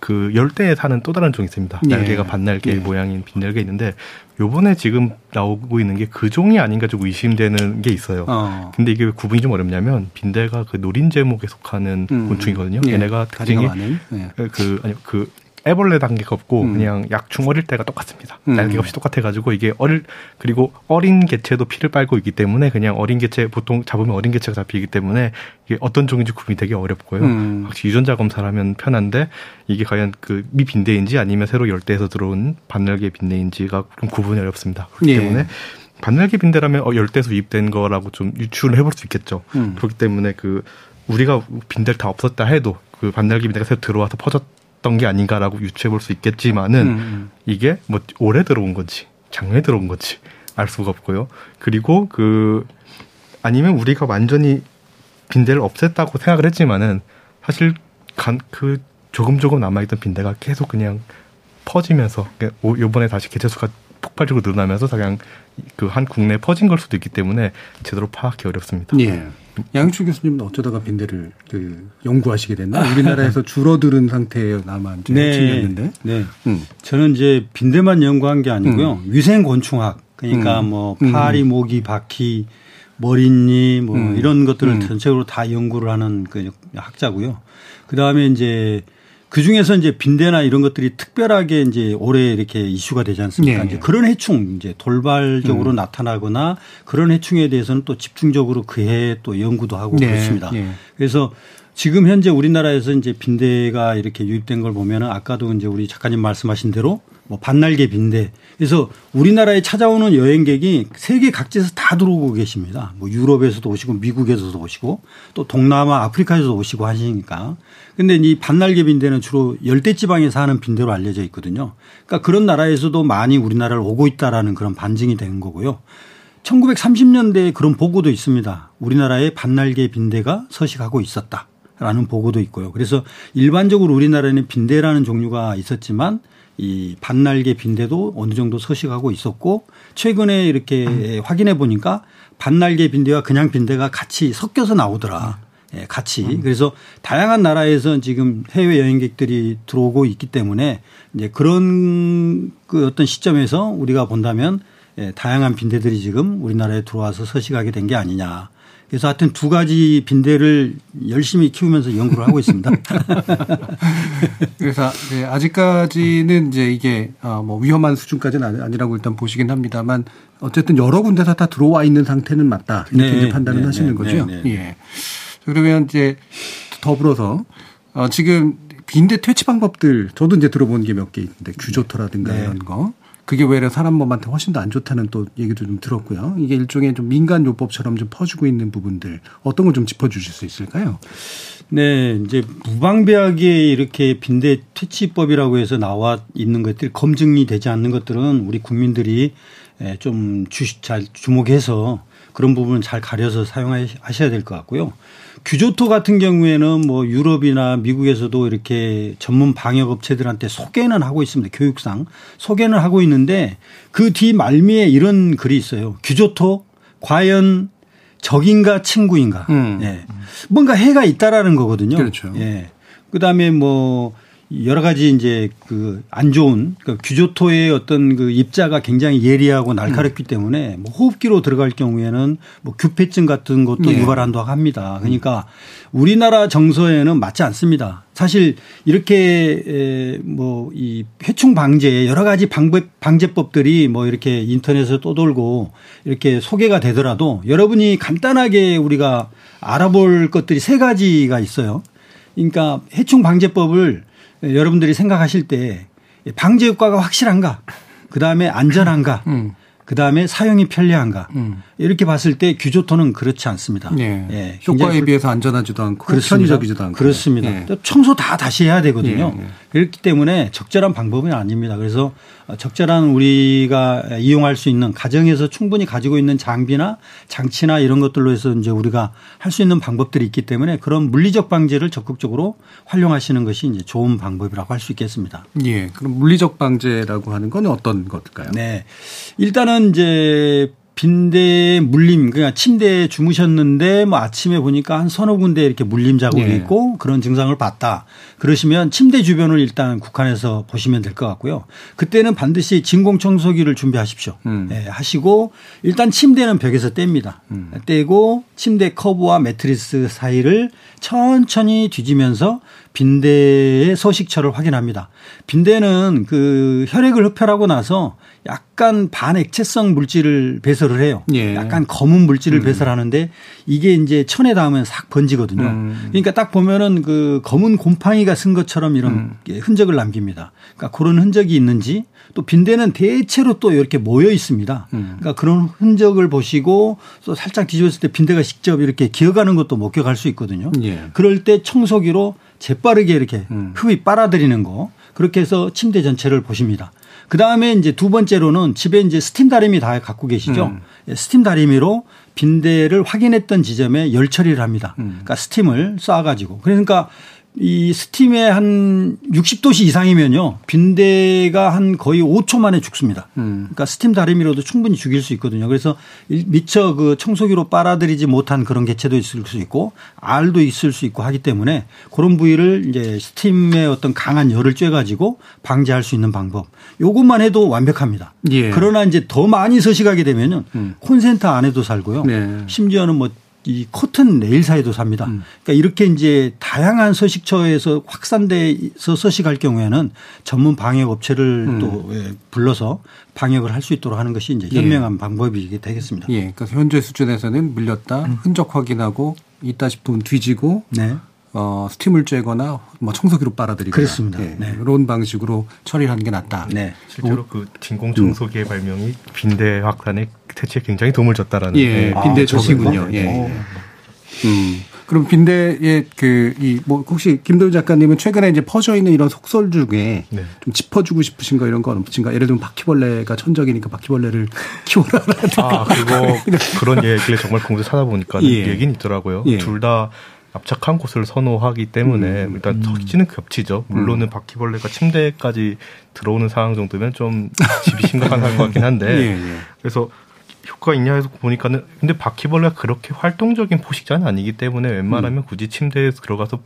그 열대에 사는 또 다른 종이 있습니다. 예. 날개가 반날개 예. 모양인 빈날개 있는데 요번에 지금 나오고 있는 게 그 종이 아닌가 좀 의심되는 게 있어요. 어. 근데 이게 구분이 좀 어렵냐면 빈대가 그 노린 제목에 속하는 음. 곤충이거든요. 예. 얘네가 특징이 예. 그 아니 그 애벌레 단계가 없고 음. 그냥 약충 어릴 때가 똑같습니다. 음. 날개가 없이 똑같아가지고 이게 어릴 그리고 어린 개체도 피를 빨고 있기 때문에 그냥 어린 개체 보통 잡으면 어린 개체가 잡히기 때문에 이게 어떤 종인지 구분이 되게 어렵고요. 음. 확실히 유전자 검사를 하면 편한데 이게 과연 그 미빈대인지 아니면 새로 열대에서 들어온 반날개 빈대인지가 좀 구분이 어렵습니다. 그렇기 예. 때문에 반날개 빈대라면 어, 열대에서 유입된 거라고 좀 유추를 해볼 수 있겠죠. 음. 그렇기 때문에 그 우리가 빈대를 다 없었다 해도 그 반날개 빈대가 새로 들어와서 퍼졌 있었던 게 아닌가라고 유추해 볼 수 있겠지만은 음. 이게 뭐 올해 들어온 건지 작년에 들어온 건지 알 수가 없고요. 그리고 그 아니면 우리가 완전히 빈대를 없앴다고 생각을 했지만은 사실 간, 그 조금 조금 남아있던 빈대가 계속 그냥 퍼지면서 요번에 다시 개체수가 폭발적으로 늘어나면서 그냥 그 한 국내에 퍼진 걸 수도 있기 때문에 제대로 파악하기 어렵습니다. 예. 양chu 교수님은 어쩌다가 빈대를 그 연구하시게 됐나? 우리나라에서 줄어드는 상태에 남아 네. 네. 네. 음. 저는 이제 빈대만 연구한 게 아니고요. 음. 위생 곤충학 그러니까 음. 뭐 파리, 음. 모기, 바퀴, 머리니 뭐 음. 이런 것들을 음. 전체적으로 다 연구를 하는 그 학자고요. 그 다음에 이제 그 중에서 이제 빈대나 이런 것들이 특별하게 이제 올해 이렇게 이슈가 되지 않습니까? 네. 이제 그런 해충 이제 돌발적으로 음. 나타나거나 그런 해충에 대해서는 또 집중적으로 그해 또 연구도 하고 네. 그렇습니다. 네. 그래서 지금 현재 우리나라에서 이제 빈대가 이렇게 유입된 걸 보면은 아까도 이제 우리 작가님 말씀하신 대로 뭐 반날개 빈대. 그래서 우리나라에 찾아오는 여행객이 세계 각지에서 다 들어오고 계십니다. 뭐 유럽에서도 오시고 미국에서도 오시고 또 동남아 아프리카에서도 오시고 하시니까. 근데 이 반날개 빈대는 주로 열대 지방에 사는 빈대로 알려져 있거든요. 그러니까 그런 나라에서도 많이 우리나라를 오고 있다라는 그런 반증이 되는 거고요. 1930년대에 그런 보고도 있습니다. 우리나라에 반날개 빈대가 서식하고 있었다. 라는 보고도 있고요. 그래서 일반적으로 우리나라에는 빈대라는 종류가 있었지만 이 반날개 빈대도 어느 정도 서식하고 있었고 최근에 이렇게 음. 확인해 보니까 반날개 빈대와 그냥 빈대가 같이 섞여서 나오더라. 예, 같이. 음. 그래서 다양한 나라에서 지금 해외 여행객들이 들어오고 있기 때문에 이제 그런 그 어떤 시점에서 우리가 본다면 예, 다양한 빈대들이 지금 우리나라에 들어와서 서식하게 된 게 아니냐. 그래서 하여튼 두 가지 빈대를 열심히 키우면서 연구를 하고 있습니다. 그래서 네, 아직까지는 이제 이게 어, 뭐 위험한 수준까지는 아니라고 일단 보시긴 합니다만 어쨌든 여러 군데서 다 들어와 있는 상태는 맞다 이렇게 네, 이제 판단을 네, 하시는 네, 거죠. 네, 네. 예. 그러면 이제 더불어서 어, 지금 빈대 퇴치 방법들 저도 이제 들어본 게 몇 개 있는데 규조토라든가 이런 거 그게 외래 사람 몸한테 훨씬 더 안 좋다는 또 얘기도 좀 들었고요. 이게 일종의 좀 민간 요법처럼 좀 퍼지고 있는 부분들 어떤 걸 좀 짚어주실 수 있을까요? 네, 이제 무방비하게 이렇게 빈대 퇴치법이라고 해서 나와 있는 것들이 검증이 되지 않는 것들은 우리 국민들이 좀잘 주목해서 그런 부분은 잘 가려서 사용하셔야 될 것 같고요. 규조토 같은 경우에는 뭐 유럽이나 미국에서도 이렇게 전문 방역 업체들한테 소개는 하고 있습니다. 교육상 소개는 하고 있는데 그 뒤 말미에 이런 글이 있어요. 규조토 과연 적인가 친구인가. 음. 예. 뭔가 해가 있다라는 거거든요. 그렇죠. 예. 그다음에 뭐 여러 가지 이제 그 안 좋은 그 규조토의 어떤 그 입자가 굉장히 예리하고 날카롭기 음. 때문에 뭐 호흡기로 들어갈 경우에는 뭐 규폐증 같은 것도 네. 유발한다고 합니다. 그러니까 우리나라 정서에는 맞지 않습니다. 사실 이렇게 뭐 이 해충 방제 여러 가지 방법 방제법들이 뭐 이렇게 인터넷에 떠돌고 이렇게 소개가 되더라도 여러분이 간단하게 우리가 알아볼 것들이 세 가지가 있어요. 그러니까 해충 방제법을 여러분들이 생각하실 때 방제 효과가 확실한가? 그 다음에 안전한가? 음. 그 다음에 사용이 편리한가? 음. 이렇게 봤을 때 규조토는 그렇지 않습니다. 예. 예. 효과에 비해서 안전하지도 않고 그렇습니다. 편의적이지도 않고 그렇습니다. 예. 청소 다 다시 해야 되거든요. 예. 예. 그렇기 때문에 적절한 방법은 아닙니다. 그래서 적절한 우리가 이용할 수 있는 가정에서 충분히 가지고 있는 장비나 장치나 이런 것들로 해서 이제 우리가 할 수 있는 방법들이 있기 때문에 그런 물리적 방제를 적극적으로 활용하시는 것이 이제 좋은 방법이라고 할 수 있겠습니다. 예. 그럼 물리적 방제라고 하는 건 어떤 것일까요? 네. 일단은 이제 빈대 물림 그러니까 침대에 주무셨는데 뭐 아침에 보니까 한 서너 군데 이렇게 물림 자국이 네. 있고 그런 증상을 봤다. 그러시면 침대 주변을 일단 국한해서 보시면 될 것 같고요. 그때는 반드시 진공 청소기를 준비하십시오. 음. 네, 하시고 일단 침대는 벽에서 뗍니다. 음. 떼고 침대 커브와 매트리스 사이를 천천히 뒤지면서 빈대의 서식처를 확인합니다. 빈대는 그 혈액을 흡혈하고 나서 약간 반액체성 물질을 배설을 해요. 예. 약간 검은 물질을 음. 배설하는데 이게 이제 천에 닿으면 싹 번지거든요. 음. 그러니까 딱 보면은 그 검은 곰팡이가 쓴 것처럼 이런 음. 흔적을 남깁니다. 그러니까 그런 흔적이 있는지 또 빈대는 대체로 또 이렇게 모여 있습니다. 음. 그러니까 그런 흔적을 보시고 또 살짝 뒤집었을 때 빈대가 직접 이렇게 기어가는 것도 목격할 수 있거든요. 예. 그럴 때 청소기로 재빠르게 이렇게 음. 흡입 빨아들이는 거 그렇게 해서 침대 전체를 보십니다. 그 다음에 이제 두 번째로는 집에 이제 스팀 다리미 다 갖고 계시죠. 음. 예, 스팀 다리미로 빈대를 확인했던 지점에 열 처리를 합니다. 음. 그러니까 스팀을 쏴가지고 그러니까 이 스팀에 한 60도씨 이상이면요. 빈대가 한 거의 5초 만에 죽습니다. 음. 그러니까 스팀 다리미로도 충분히 죽일 수 있거든요. 그래서 미처 그 청소기로 빨아들이지 못한 그런 개체도 있을 수 있고 알도 있을 수 있고 하기 때문에 그런 부위를 이제 스팀의 어떤 강한 열을 쬐 가지고 방지할 수 있는 방법. 요것만 해도 완벽합니다. 예. 그러나 이제 더 많이 서식하게 되면은 음. 콘센트 안에도 살고요. 네. 심지어는 뭐 이 코튼 레일사에도 삽니다. 음. 그러니까 이렇게 이제 다양한 서식처에서 확산돼서 서식할 경우에는 전문 방역 업체를 음. 또 예, 불러서 방역을 할 수 있도록 하는 것이 이제 예. 현명한 예. 방법이 되겠습니다. 예. 그러니까 현재 수준에서는 물렸다 음. 흔적 확인하고 있다 싶으면 뒤지고 네. 어, 스팀을 쬐거나 뭐 청소기로 빨아들이거나 그렇습니다. 예, 네. 그런 방식으로 처리를 하는 게 낫다. 네. 실제로 그 진공 청소기의 음. 발명이 빈대 확산에 퇴치에 굉장히 도움을 줬다라는 예, 네. 빈대 아, 저시군요. 예. 오. 음. 그럼 빈대의 그 이 뭐 혹시 김도윤 작가님은 최근에 이제 퍼져 있는 이런 속설 중에 네. 좀 짚어주고 싶으신 거 이런 건 없으신가? 예를 들면 바퀴벌레가 천적이니까 바퀴벌레를 키워라라든가. 아 그리고 그런 얘기를 정말 공부 찾아보니까 예. 얘기는 있더라고요. 예. 둘다 압착한 곳을 선호하기 때문에 음. 일단 터지는 겹치죠. 물론은 음. 바퀴벌레가 침대까지 들어오는 상황 정도면 좀 집이 심각한 상황 같긴 한데 예, 예. 그래서 효과가 있냐 해서 보니까는 근데 바퀴벌레가 그렇게 활동적인 포식자는 아니기 때문에 웬만하면 음. 굳이 침대에 들어가서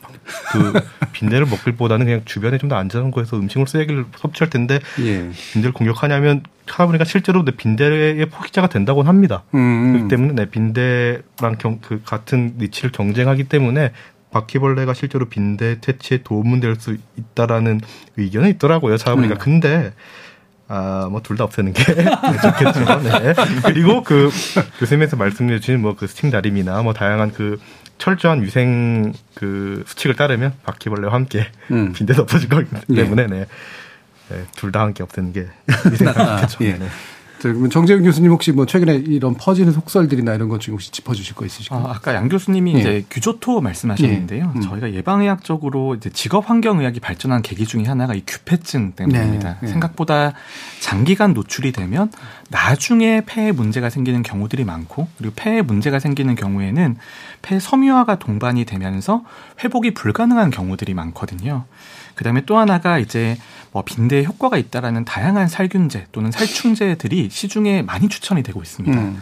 그 빈대를 먹길보다는 그냥 주변에 좀 더 안전한 곳에서 음식을 쓰레기를 섭취할 텐데 예. 빈대를 공격하냐면 찾아보니까 실제로 내 빈대의 포식자가 된다고는 합니다. 음. 그렇기 때문에 내 빈대랑 경, 그 같은 니치를 경쟁하기 때문에 바퀴벌레가 실제로 빈대 퇴치에 도움은 될 수 있다라는 의견은 있더라고요. 찾아보니까 음. 근데 아, 뭐, 둘 다 없애는 게 좋겠죠. 네. 그리고 그, 교수님께서 말씀해 주신 뭐, 그 스팀 다림이나 뭐, 다양한 그, 철저한 위생 그 수칙을 따르면 바퀴벌레와 함께 음. 빈대 덮어줄 거기 때문에, 예. 네. 네. 둘 다 함께 없애는 게 위생상이겠죠. 예. 네. 그러면 정재윤 교수님 혹시 뭐 최근에 이런 퍼지는 속설들이나 이런 것 중에 혹시 짚어주실 거 있으실까요? 아, 아까 양 교수님이 예. 이제 규조토 말씀하셨는데요. 예. 음. 저희가 예방의학적으로 이제 직업환경의학이 발전한 계기 중에 하나가 이 규폐증 때문입니다. 네. 예. 생각보다 장기간 노출이 되면 나중에 폐에 문제가 생기는 경우들이 많고 그리고 폐에 문제가 생기는 경우에는 폐 섬유화가 동반이 되면서 회복이 불가능한 경우들이 많거든요. 그다음에 또 하나가 이제 뭐 빈대에 효과가 있다라는 다양한 살균제 또는 살충제들이 시중에 많이 추천이 되고 있습니다. 음.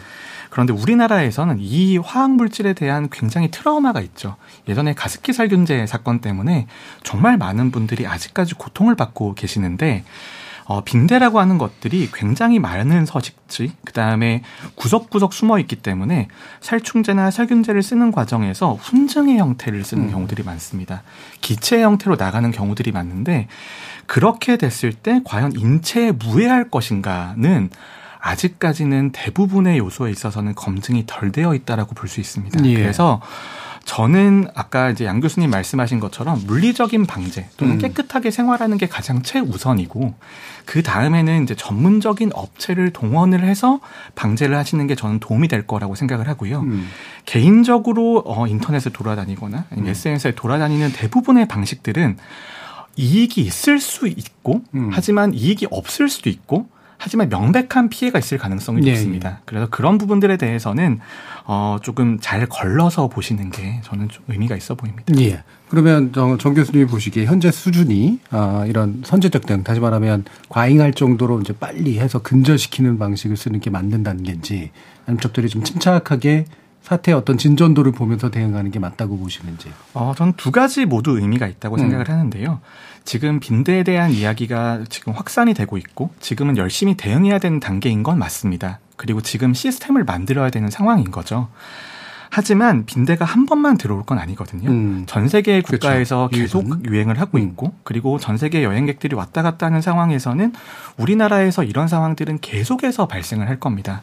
그런데 우리나라에서는 이 화학 물질에 대한 굉장히 트라우마가 있죠. 예전에 가습기 살균제 사건 때문에 정말 많은 분들이 아직까지 고통을 받고 계시는데 어, 빈대라고 하는 것들이 굉장히 많은 서식지, 그 다음에 구석구석 숨어 있기 때문에 살충제나 살균제를 쓰는 과정에서 훈증의 형태를 쓰는 음. 경우들이 많습니다. 기체 형태로 나가는 경우들이 많은데 그렇게 됐을 때 과연 인체에 무해할 것인가는 아직까지는 대부분의 요소에 있어서는 검증이 덜 되어 있다라고 볼 수 있습니다. 예. 그래서 저는 아까 이제 양 교수님 말씀하신 것처럼 물리적인 방제 또는 음. 깨끗하게 생활하는 게 가장 최우선이고 그 다음에는 이제 전문적인 업체를 동원을 해서 방제를 하시는 게 저는 도움이 될 거라고 생각을 하고요. 음. 개인적으로 어 인터넷에 돌아다니거나 음. SNS에 돌아다니는 대부분의 방식들은 이익이 있을 수 있고 음. 하지만 이익이 없을 수도 있고 하지만 명백한 피해가 있을 가능성이 네. 높습니다. 그래서 그런 부분들에 대해서는 어 조금 잘 걸러서 보시는 게 저는 좀 의미가 있어 보입니다. 예. 그러면 정, 정 교수님이 보시기에 현재 수준이 아 이런 선제적 대응 다시 말하면 과잉할 정도로 이제 빨리 해서 근절시키는 방식을 쓰는 게 맞는다는 게인지 아니면 적절히 좀 침착하게 사태의 어떤 진전도를 보면서 대응하는 게 맞다고 보시는지? 어, 저는 두 가지 모두 의미가 있다고 음. 생각을 하는데요. 지금 빈대에 대한 이야기가 지금 확산이 되고 있고 지금은 열심히 대응해야 되는 단계인 건 맞습니다. 그리고 지금 시스템을 만들어야 되는 상황인 거죠. 하지만 빈대가 한 번만 들어올 건 아니거든요. 음. 전 세계 그렇죠. 국가에서 그렇죠. 계속. 유행을 하고 음. 있고 그리고 전 세계 여행객들이 왔다 갔다 하는 상황에서는 우리나라에서 이런 상황들은 계속해서 발생을 할 겁니다.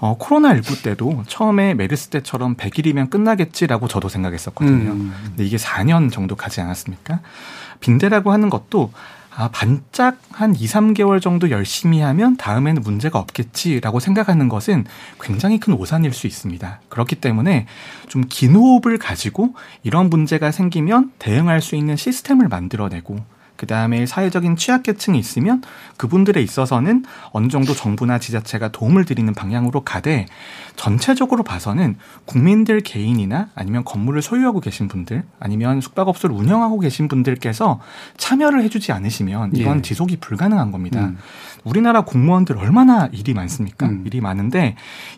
어, 코로나19 때도 처음에 메르스 때처럼 100일이면 끝나겠지라고 저도 생각했었거든요. 음. 근데 이게 4년 정도 가지 않았습니까? 빈대라고 하는 것도 아, 반짝 한 2, 3개월 정도 열심히 하면 다음에는 문제가 없겠지라고 생각하는 것은 굉장히 큰 오산일 수 있습니다. 그렇기 때문에 좀 긴 호흡을 가지고 이런 문제가 생기면 대응할 수 있는 시스템을 만들어내고 그 다음에 사회적인 취약계층이 있으면 그분들에 있어서는 어느 정도 정부나 지자체가 도움을 드리는 방향으로 가되 전체적으로 봐서는 국민들 개인이나 아니면 건물을 소유하고 계신 분들 아니면 숙박업소를 운영하고 계신 분들께서 참여를 해주지 않으시면 이건 예. 지속이 불가능한 겁니다. 음. 우리나라 공무원들 얼마나 일이 많습니까? 음. 일이 많은데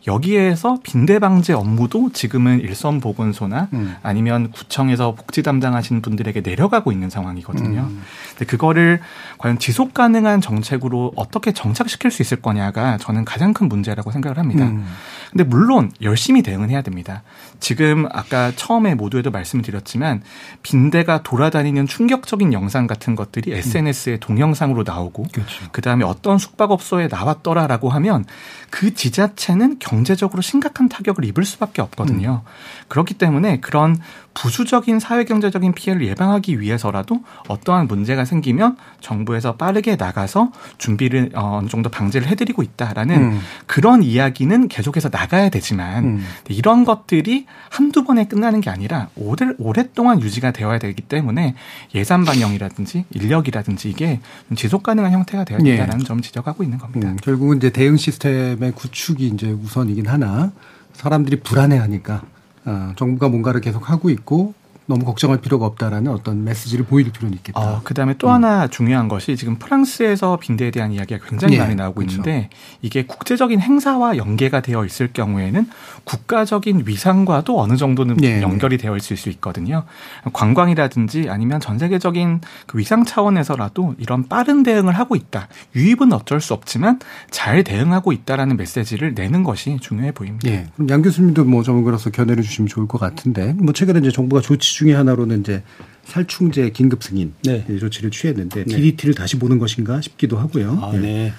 여기에서 빈대 방제 업무도 지금은 일선 보건소나 음. 아니면 구청에서 복지 담당하시는 분들에게 내려가고 있는 상황이거든요. 음. 근데 그거를 과연 지속 가능한 정책으로 어떻게 정착시킬 수 있을 거냐가 저는 가장 큰 문제라고 생각을 합니다. 음. 근데 물론 열심히 대응은 해야 됩니다. 지금 아까 처음에 모두에도 말씀을 드렸지만 빈대가 돌아다니는 충격적인 영상 같은 것들이 SNS에 동영상으로 나오고 그렇죠. 그다음에 어떤 숙박업소에 나왔더라라고 하면 그 지자체는 경제적으로 심각한 타격을 입을 수밖에 없거든요. 음. 그렇기 때문에 그런 부수적인 사회경제적인 피해를 예방하기 위해서라도 어떠한 문제가 생기면 정부에서 빠르게 나가서 준비를 어, 어느 정도 방지를 해드리고 있다라는 음. 그런 이야기는 계속해서 나가야 되지만 음. 이런 것들이 한두 번에 끝나는 게 아니라 오래, 오랫동안 유지가 되어야 되기 때문에 예산 반영이라든지 인력이라든지 이게 지속 가능한 형태가 되어야 된다는 예. 점을 지적하고 있는 겁니다. 음, 결국은 이제 대응 시스템 의 구축이 이제 우선이긴 하나 사람들이 불안해하니까 어, 정부가 뭔가를 계속 하고 있고 너무 걱정할 필요가 없다라는 어떤 메시지를 보일 필요는 있겠다. 어, 그다음에 또 음. 하나 중요한 것이 지금 프랑스에서 빈대에 대한 이야기가 굉장히 예, 많이 나오고 그렇죠. 있는데 이게 국제적인 행사와 연계가 되어 있을 경우에는 국가적인 위상과도 어느 정도는 예. 연결이 되어 있을 수 있거든요. 관광이라든지 아니면 전 세계적인 그 위상 차원에서라도 이런 빠른 대응을 하고 있다. 유입은 어쩔 수 없지만 잘 대응하고 있다라는 메시지를 내는 것이 중요해 보입니다. 예. 그럼 양 교수님도 뭐 저번으로서 견해를 주시면 좋을 것 같은데 뭐 최근에 이제 정부가 조치 중에 하나로는 이제 살충제 긴급 승인 네. 조치를 취했는데 네. DDT를 다시 보는 것인가 싶기도 하고요. 아, 네. 네.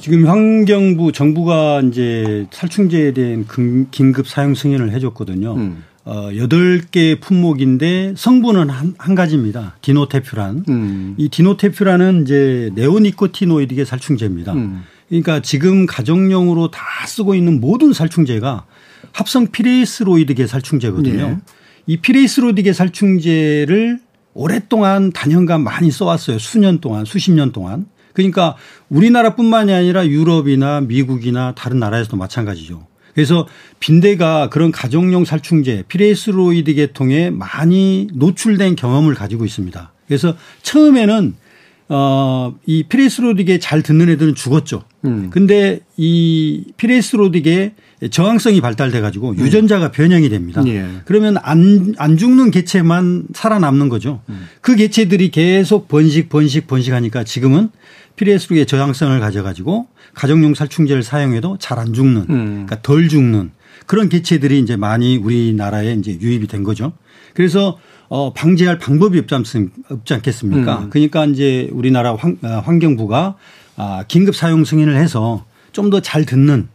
지금 환경부 정부가 이제 살충제에 대한 긴급 사용 승인을 해줬거든요. 음. 어, 8개 품목인데 성분은 한, 한 가지입니다. 디노테퓨란. 음. 이 디노테퓨란은 이제 네오니코티노이드계 살충제입니다. 음. 그러니까 지금 가정용으로 다 쓰고 있는 모든 살충제가 합성 피레스로이드계 살충제거든요. 네. 이 피레스로이드계 살충제를 오랫동안 다년간 많이 써왔어요. 수년 동안, 수십 년 동안. 그러니까 우리나라뿐만이 아니라 유럽이나 미국이나 다른 나라에서도 마찬가지죠. 그래서 빈대가 그런 가정용 살충제 피레스로이드 계통에 많이 노출된 경험을 가지고 있습니다. 그래서 처음에는 어, 이 피레스로이드계 잘 듣는 애들은 죽었죠. 음. 근데 이 피레스로이드계 저항성이 발달돼 가지고 음. 유전자가 변형이 됩니다. 예. 그러면 안, 안 죽는 개체만 살아남는 거죠. 음. 그 개체들이 계속 번식, 번식, 번식하니까 지금은 피레스로이드계 저항성을 가져가지고 가정용 살충제를 사용해도 잘 안 죽는, 음. 그러니까 덜 죽는 그런 개체들이 이제 많이 우리나라에 이제 유입이 된 거죠. 그래서 어, 방지할 방법이 없지, 않, 없지 않겠습니까? 음. 그러니까 이제 우리나라 환, 어, 환경부가 아, 긴급 사용 승인을 해서 좀 더 잘 듣는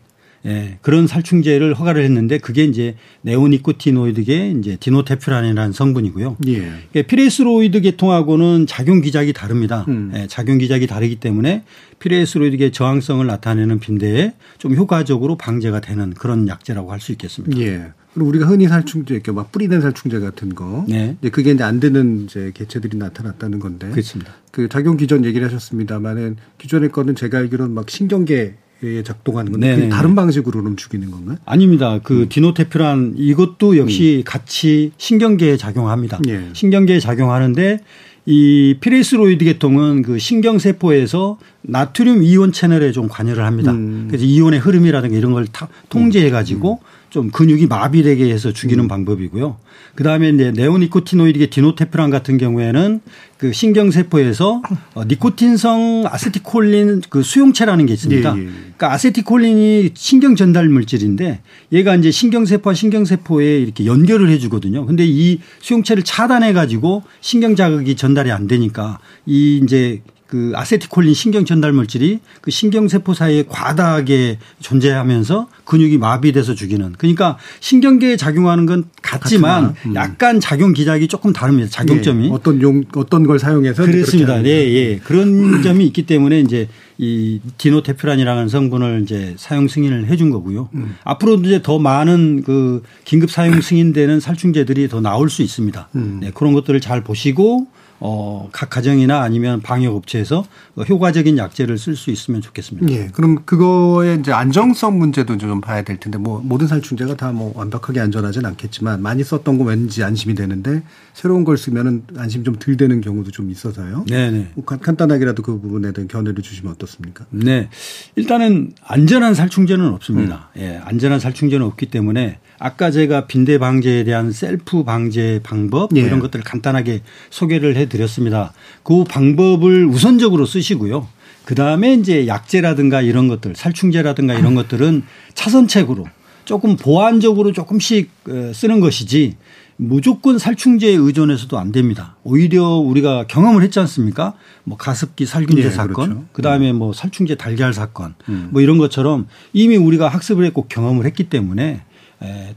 예, 그런 살충제를 허가를 했는데 그게 이제 네오니코티노이드계 이제 디노테퓨란이라는 성분이고요. 예. 피레스로이드 계통하고는 작용 기작이 다릅니다. 음. 예, 작용 기작이 다르기 때문에 피레스로이드계 저항성을 나타내는 빈대에 좀 효과적으로 방제가 되는 그런 약제라고 할 수 있겠습니다. 예. 그리고 우리가 흔히 살충제 이렇게 막 뿌리는 살충제 같은 거. 네. 근데 그게 이제 안 되는 이제 개체들이 나타났다는 건데. 그렇습니다. 그 작용 기전 얘기를 하셨습니다만은 기존의 거는 제가 알기로는 막 신경계 에 작동하는 건데 네 다른 방식으로 는 죽이는 건가요? 아닙니다. 그 음. 디노테퓨란 이것도 역시 음. 같이 신경계에 작용합니다. 예. 신경계에 작용하는데 이 피레스로이드 계통은 그 신경세포에서 나트륨 이온 채널에 좀 관여를 합니다. 음. 그래서 이온의 흐름이라든가 이런 걸 통제해 가지고 음. 좀 근육이 마비되게 해서 죽이는 음. 방법이고요. 그 다음에 이제 네오니코티노이드계 디노테퓨란 같은 경우에는 그 신경세포에서 어, 니코틴성 아세틸콜린 그 수용체라는 게 있습니다. 예, 예. 그러니까 아세틸콜린이 신경 전달 물질인데 얘가 이제 신경세포와 신경세포에 이렇게 연결을 해주거든요. 근데 이 수용체를 차단해 가지고 신경 자극이 전달이 안 되니까 이 이제 그 아세티콜린 신경 전달 물질이 그 신경 세포 사이에 과다하게 존재하면서 근육이 마비돼서 죽이는. 그러니까 신경계에 작용하는 건 같지만 음. 약간 작용 기작이 조금 다릅니다. 작용점이. 예, 어떤 용, 어떤 걸 사용해서. 그렇습니다. 네, 예. 그런 점이 있기 때문에 이제 이 디노테퓨란이라는 성분을 이제 사용 승인을 해준 거고요. 음. 앞으로도 이제 더 많은 그 긴급 사용 승인되는 살충제들이 더 나올 수 있습니다. 음. 네, 그런 것들을 잘 보시고 어, 각 가정이나 아니면 방역 업체에서 효과적인 약제를 쓸 수 있으면 좋겠습니다. 예. 그럼 그거의 이제 안정성 문제도 좀 봐야 될 텐데 뭐 모든 살충제가 다 뭐 완벽하게 안전하진 않겠지만 많이 썼던 거 왠지 안심이 되는데 새로운 걸 쓰면은 안심 좀 덜 되는 경우도 좀 있어서요. 네, 네. 뭐 간단하게라도 그 부분에 대한 견해를 주시면 어떻습니까? 네. 일단은 안전한 살충제는 없습니다. 음. 예. 안전한 살충제는 없기 때문에 아까 제가 빈대 방제에 대한 셀프 방제 방법 뭐 예. 이런 것들을 간단하게 소개를 해 드렸습니다. 그 방법을 우선적으로 쓰시고요. 그 다음에 이제 약제라든가 이런 것들, 살충제라든가 이런 것들은 차선책으로 조금 보완적으로 조금씩 어, 쓰는 것이지 무조건 살충제에 의존해서도 안 됩니다. 오히려 우리가 경험을 했지 않습니까? 뭐 가습기 살균제 네, 사건, 그렇죠. 그다음에 뭐 살충제 달걀 사건, 음. 뭐 이런 것처럼 이미 우리가 학습을 했고 경험을 했기 때문에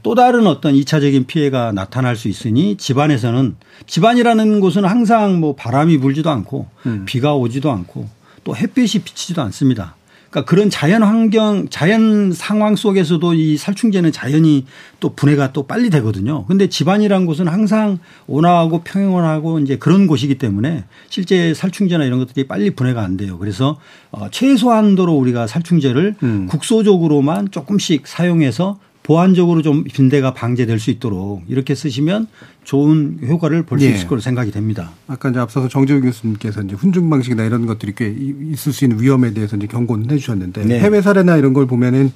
또 다른 어떤 2차적인 피해가 나타날 수 있으니 집안에서는 집안이라는 곳은 항상 뭐 바람이 불지도 않고 음. 비가 오지도 않고 또 햇빛이 비치지도 않습니다. 그러니까 그런 자연 환경, 자연 상황 속에서도 이 살충제는 자연히 또 분해가 또 빨리 되거든요. 근데 집안이란 곳은 항상 온화하고 평온하고 이제 그런 곳이기 때문에 실제 살충제나 이런 것들이 빨리 분해가 안 돼요. 그래서 어 최소한도로 우리가 살충제를 음. 국소적으로만 조금씩 사용해서 보완적으로 좀 빈대가 방제될 수 있도록 이렇게 쓰시면 좋은 효과를 볼수 예. 있을 거로 생각이 됩니다. 아까 이제 앞서서 정재우 교수님께서 이제 훈중 방식이나 이런 것들이 꽤 있을 수 있는 위험에 대해서 이제 경고는 해 주셨는데 네. 해외 사례나 이런 걸 보면은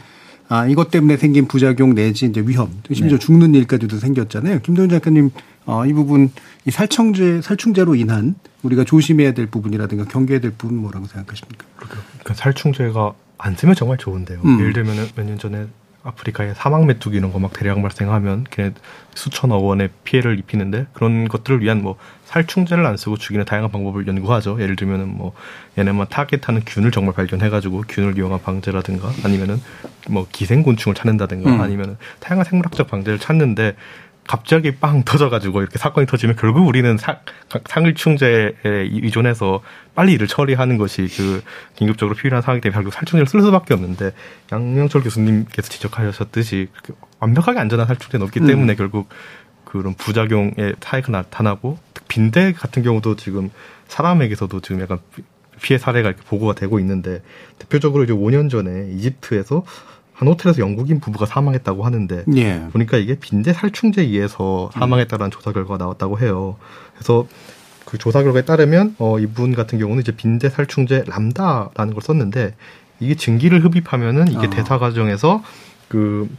아, 이것 때문에 생긴 부작용 내지 이제 위험, 심지어 네. 죽는 일까지도 생겼잖아요. 김도현 작가님, 어, 이 부분, 이 살충제, 살충제로 인한 우리가 조심해야 될 부분이라든가 경계해야 될 부분 뭐라고 생각하십니까? 그러니까 살충제가 안 쓰면 정말 좋은데요. 음. 예를 들면 몇 년 전에 아프리카에 사막 메뚜기 이런 거 막 대량 발생하면 걔네 수천억 원의 피해를 입히는데 그런 것들을 위한 뭐 살충제를 안 쓰고 죽이는 다양한 방법을 연구하죠. 예를 들면은 뭐 얘네만 타겟하는 균을 정말 발견해가지고 균을 이용한 방제라든가 아니면은 뭐 기생곤충을 찾는다든가 음. 아니면은 다양한 생물학적 방제를 찾는데 갑자기 빵 터져가지고 이렇게 사건이 터지면 결국 우리는 사, 상일충제에 의존해서 빨리 일을 처리하는 것이 그 긴급적으로 필요한 상황이기 때문에 결국 살충제를 쓸 수밖에 없는데 양명철 교수님께서 지적하셨듯이 완벽하게 안전한 살충제는 없기 음. 때문에 음. 결국 그런 부작용의 차이가 나타나고 빈대 같은 경우도 지금 사람에게서도 지금 약간 피해 사례가 이렇게 보고가 되고 있는데 대표적으로 이제 5년 전에 이집트에서 한 호텔에서 영국인 부부가 사망했다고 하는데 예. 보니까 이게 빈대 살충제에 의해서 사망했다라는 음. 조사 결과가 나왔다고 해요. 그래서 그 조사 결과에 따르면 어 이분 같은 경우는 이제 빈대 살충제 람다라는 걸 썼는데 이게 증기를 흡입하면은 이게 어. 대사 과정에서 그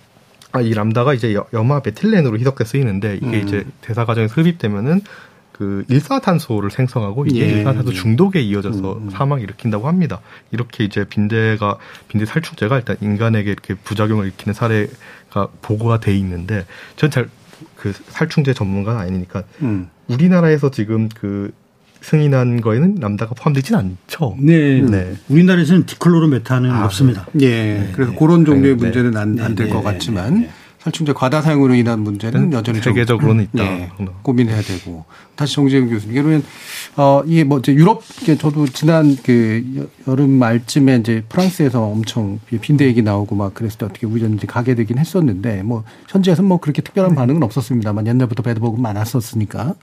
아, 이 람다가 이제 염화 베틸렌으로 희석돼 쓰이는데 이게 음. 이제 대사 과정에서 흡입되면은 그 일산화탄소를 생성하고 이게 예. 일산화탄소 중독에 이어져서 음. 사망을 일으킨다고 합니다. 이렇게 이제 빈대가 빈대 살충제가 일단 인간에게 이렇게 부작용을 일으키는 사례가 보고가 돼 있는데 전 잘 그 살충제 전문가는 아니니까 음. 우리나라에서 지금 그 승인한 거에는 람다가 포함되지는 않죠. 네. 네. 우리나라에서는 디클로로메탄은 아, 없습니다. 예. 네. 그래서 그런 종류의 네. 문제는 안 될것 네. 같지만 살충제 과다 사용으로 인한 문제는 네, 여전히 세계적으로는 있다. 네, 고민해야 되고. 다시 정재영 교수님 그러면 어 이게 뭐 이제 유럽 저도 지난 그 여름 말쯤에 이제 프랑스에서 엄청 빈대 얘기 나오고 막 그랬을 때 어떻게 우연히 가게 되긴 했었는데 뭐 현지에서 뭐 그렇게 특별한 반응은 없었습니다만 옛날부터 배드복은 많았었으니까.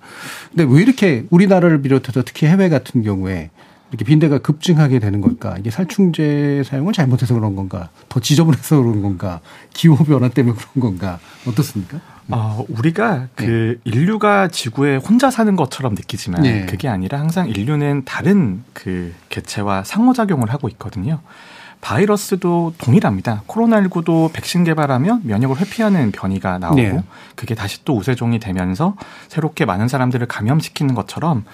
근데 왜 이렇게 우리나라를 비롯해서 특히 해외 같은 경우에 이렇게 빈대가 급증하게 되는 걸까? 이게 살충제 사용을 잘못해서 그런 건가? 더 지저분해서 그런 건가? 기후 변화 때문에 그런 건가? 어떻습니까? 어, 우리가 그 네. 인류가 지구에 혼자 사는 것처럼 느끼지만 네. 그게 아니라 항상 인류는 다른 그 개체와 상호작용을 하고 있거든요. 바이러스도 동일합니다. 코로나19도 백신 개발하면 면역을 회피하는 변이가 나오고 네. 그게 다시 또 우세종이 되면서 새롭게 많은 사람들을 감염시키는 것처럼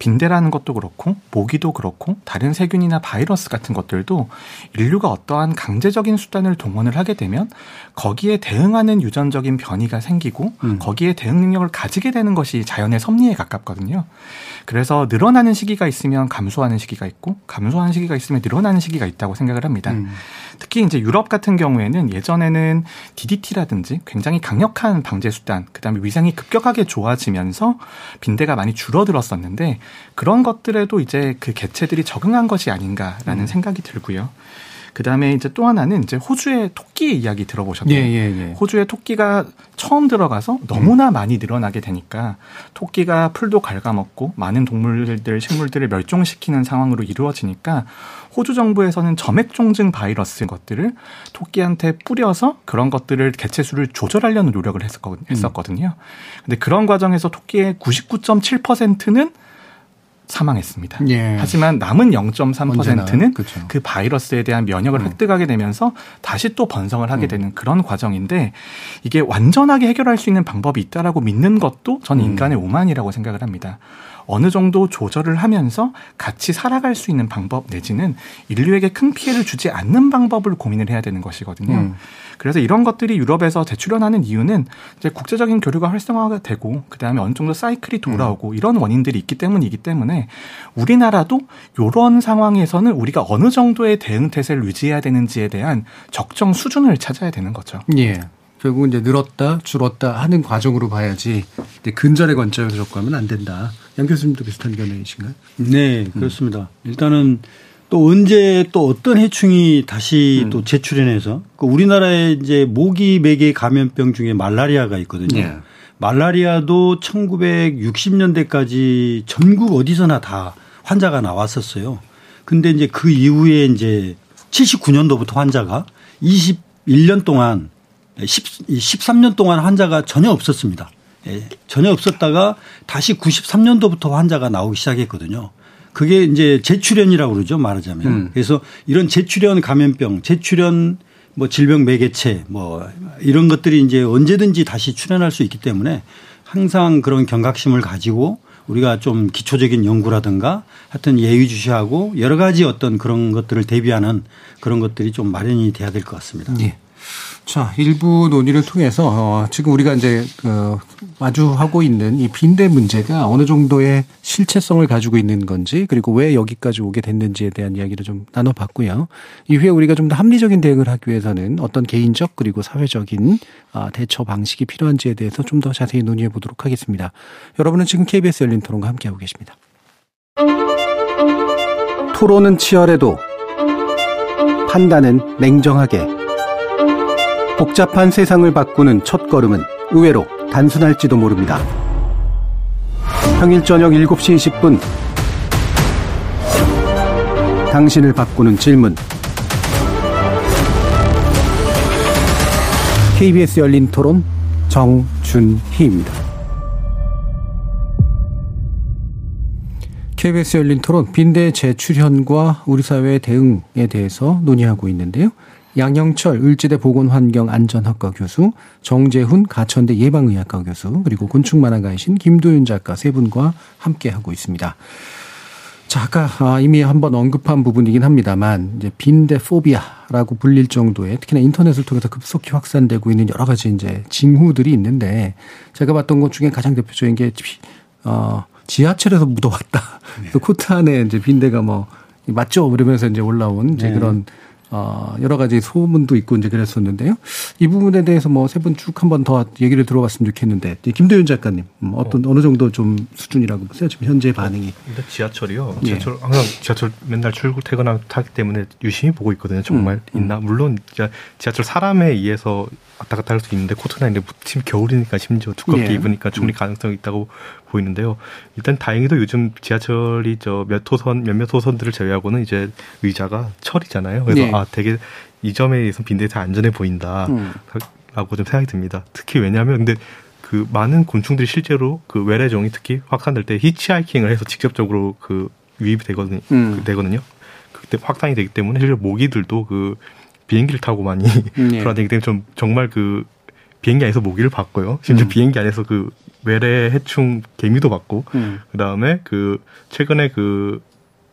빈대라는 것도 그렇고 모기도 그렇고 다른 세균이나 바이러스 같은 것들도 인류가 어떠한 강제적인 수단을 동원을 하게 되면 거기에 대응하는 유전적인 변이가 생기고 음. 거기에 대응 능력을 가지게 되는 것이 자연의 섭리에 가깝거든요. 그래서 늘어나는 시기가 있으면 감소하는 시기가 있고 감소하는 시기가 있으면 늘어나는 시기가 있다고 생각을 합니다. 음. 특히 이제 유럽 같은 경우에는 예전에는 DDT라든지 굉장히 강력한 방제 수단, 그다음에 위생이 급격하게 좋아지면서 빈대가 많이 줄어들었었는데 그런 것들에도 이제 그 개체들이 적응한 것이 아닌가라는 음. 생각이 들고요. 그 다음에 이제 또 하나는 이제 호주의 토끼 이야기 들어보셨나요? 예, 예, 예. 호주의 토끼가 처음 들어가서 너무나 음. 많이 늘어나게 되니까 토끼가 풀도 갉아먹고 많은 동물들, 식물들을 멸종시키는 상황으로 이루어지니까 호주 정부에서는 점액종증 바이러스 것들을 토끼한테 뿌려서 그런 것들을 개체 수를 조절하려는 노력을 했었거든요. 음. 근데 그런 과정에서 토끼의 99.7%는 사망했습니다. 예. 하지만 남은 0.3%는 그렇죠. 그 바이러스에 대한 면역을 음. 획득하게 되면서 다시 또 번성을 하게 음. 되는 그런 과정인데 이게 완전하게 해결할 수 있는 방법이 있다라고 믿는 것도 저는 음. 인간의 오만이라고 생각을 합니다. 어느 정도 조절을 하면서 같이 살아갈 수 있는 방법 내지는 인류에게 큰 피해를 주지 않는 방법을 고민을 해야 되는 것이거든요. 음. 그래서 이런 것들이 유럽에서 대출현하는 이유는 이제 국제적인 교류가 활성화가 되고 그다음에 어느 정도 사이클이 돌아오고 음. 이런 원인들이 있기 때문이기 때문에 우리나라도 이런 상황에서는 우리가 어느 정도의 대응 태세를 유지해야 되는지에 대한 적정 수준을 찾아야 되는 거죠. 예. 결국 이제 늘었다 줄었다 하는 과정으로 봐야지 근절의 관점에서 접근하면 안 된다. 양 교수님도 비슷한 견해이신가요? 네, 그렇습니다. 음. 일단은 또 언제 또 어떤 해충이 다시 음. 또 재출현해서 그 우리나라에 이제 모기 매개 감염병 중에 말라리아가 있거든요. 네. 말라리아도 1960년대까지 전국 어디서나 다 환자가 나왔었어요. 근데 이제 그 이후에 이제 79년도부터 환자가 21년 동안 10, 13년 동안 환자가 전혀 없었습니다. 예, 전혀 없었다가 다시 93년도부터 환자가 나오기 시작했거든요. 그게 이제 재출현이라고 그러죠 말하자면. 음. 그래서 이런 재출현 감염병, 재출현 뭐 질병 매개체 뭐 이런 것들이 이제 언제든지 다시 출현할 수 있기 때문에 항상 그런 경각심을 가지고 우리가 좀 기초적인 연구라든가 하여튼 예의주시하고 여러 가지 어떤 그런 것들을 대비하는 그런 것들이 좀 마련이 돼야 될 것 같습니다. 예. 자, 일부 논의를 통해서 어, 지금 우리가 이제 그 마주하고 있는 이 빈대 문제가 어느 정도의 실체성을 가지고 있는 건지 그리고 왜 여기까지 오게 됐는지에 대한 이야기를 좀 나눠봤고요. 이후에 우리가 좀 더 합리적인 대응을 하기 위해서는 어떤 개인적 그리고 사회적인 아, 대처 방식이 필요한지에 대해서 좀 더 자세히 논의해 보도록 하겠습니다. 여러분은 지금 KBS 열린 토론과 함께하고 계십니다. 토론은 치열해도 판단은 냉정하게 복잡한 세상을 바꾸는 첫 걸음은 의외로 단순할지도 모릅니다. 평일 저녁 7시 20분 당신을 바꾸는 질문 KBS 열린 토론 정준희입니다. KBS 열린 토론 빈대 재출현과 우리 사회의 대응에 대해서 논의하고 있는데요. 양영철 을지대 보건환경안전학과 교수, 정재훈 가천대 예방의학과 교수, 그리고 곤충만화가이신 김도윤 작가 세 분과 함께 하고 있습니다. 자, 아까 아, 이미 한번 언급한 부분이긴 합니다만 이제 빈대 포비아라고 불릴 정도의 특히나 인터넷을 통해서 급속히 확산되고 있는 여러 가지 이제 징후들이 있는데 제가 봤던 것 중에 가장 대표적인 게 어, 지하철에서 묻어왔다. 네. 코트 안에 이제 빈대가 뭐 맞죠? 그러면서 이제 올라온 이제 네. 그런 어, 여러 가지 소문도 있고 이제 그랬었는데요. 이 부분에 대해서 뭐 세 분 쭉 한번 더 얘기를 들어봤으면 좋겠는데 김도윤 작가님 음, 어떤 어. 느 정도 좀 수준이라고 보세요? 지금 현재 반응이. 근데 지하철이요. 예. 지하철 예. 항상 지하철 맨날 출근 퇴근하고 타기 때문에 유심히 보고 있거든요. 정말 음, 음. 있나? 물론 지하철 사람에 의해서 왔다 갔다 할 수 있는데 코트나 이제 지금 겨울이니까 심지어 두껍게 예. 입으니까 충분히 음. 가능성이 있다고 보이는데요. 일단 다행히도 요즘 지하철이 저 몇 호선 몇몇 호선들을 제외하고는 이제 의자가 철이잖아요. 그래서 네. 아 되게 이 점에 의해서 빈대에서 안전해 보인다라고 음. 좀 생각이 듭니다. 특히 왜냐하면 근데 그 많은 곤충들이 실제로 그 외래종이 특히 확산될 때 히치하이킹을 해서 직접적으로 그 유입이 되거든요. 음. 그 되거든요. 때 확산이 되기 때문에 실제 모기들도 그 비행기를 타고 많이 네. 돌아다니기 때문에 좀 정말 그 비행기 안에서 모기를 봤고요. 심지어 음. 비행기 안에서 그 외래 해충 개미도 봤고 음. 그다음에 그 최근에 그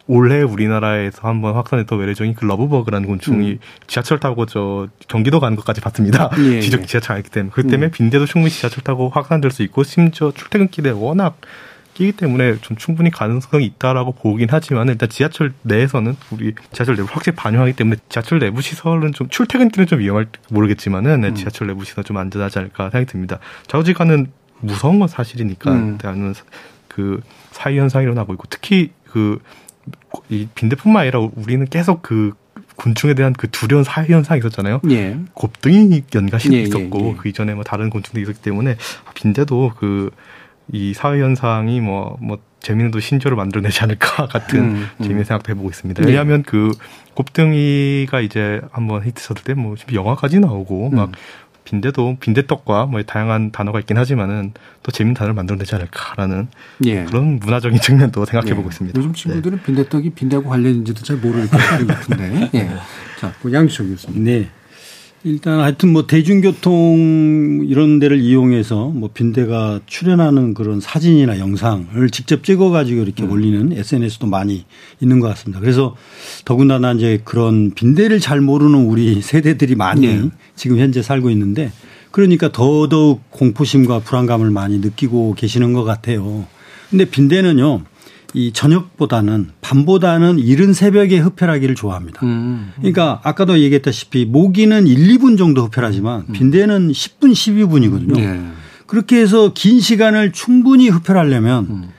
올해 우리나라에서 한번 확산했던 외래종이 그 러브버그라는 곤충이 음. 지하철 타고 저 경기도 가는 것까지 봤습니다. 예, 지적 예. 지하철 아니기 때문에 그 때문에 음. 빈대도 충분히 지하철 타고 확산될 수 있고 심지어 출퇴근길에 워낙 끼기 때문에 좀 충분히 가능성이 있다라고 보긴 하지만 일단 지하철 내에서는 우리 지하철 내부 확실히 반영하기 때문에 지하철 내부 시설은 좀 출퇴근길은 좀 위험할 모르겠지만은 네, 음. 지하철 내부 시설 좀 안전하지 않을까 생각이 듭니다. 좌우지간은 무서운 건 사실이니까 음. 대한은 그 사회 현상이 일어나고 있고 특히 그 이 빈대뿐만 아니라 우리는 계속 그 곤충에 대한 그 두려운 사회 현상이 있었잖아요. 예. 곱등이 연가시 예, 예, 있었고 예. 그 이전에 뭐 다른 곤충도 있었기 때문에 빈대도 그 이 사회 현상이 뭐뭐 재미있는 또 신조를 만들어내지 않을까 같은 음, 음. 재미있는 생각도 해보고 있습니다. 예. 왜냐하면 그 곱등이가 이제 한번 히트 쳤을 때 뭐 영화까지 나오고 막 음. 빈대도 빈대떡과 뭐 다양한 단어가 있긴 하지만은 또 재밌는 단어를 만들어내지 않을까라는 예. 그런 문화적인 측면도 생각해보고 예. 있습니다. 요즘 친구들은 빈대떡이 빈대하고 관련인지도 잘 모르는 것 같은데. 예. 자, 그 양주철 교수님. 네. 일단 하여튼 뭐 대중교통 이런 데를 이용해서 뭐 빈대가 출연하는 그런 사진이나 영상을 직접 찍어 가지고 이렇게 음. 올리는 SNS도 많이 있는 것 같습니다. 그래서 더군다나 이제 그런 빈대를 잘 모르는 우리 세대들이 많이 네. 지금 현재 살고 있는데 그러니까 더더욱 공포심과 불안감을 많이 느끼고 계시는 것 같아요. 근데 빈대는요. 이 저녁보다는 밤보다는 이른 새벽에 흡혈하기를 좋아합니다. 음. 그러니까 아까도 얘기했다시피 모기는 1, 2분 정도 흡혈하지만 빈대는 10분, 12분이거든요. 예. 그렇게 해서 긴 시간을 충분히 흡혈하려면 음.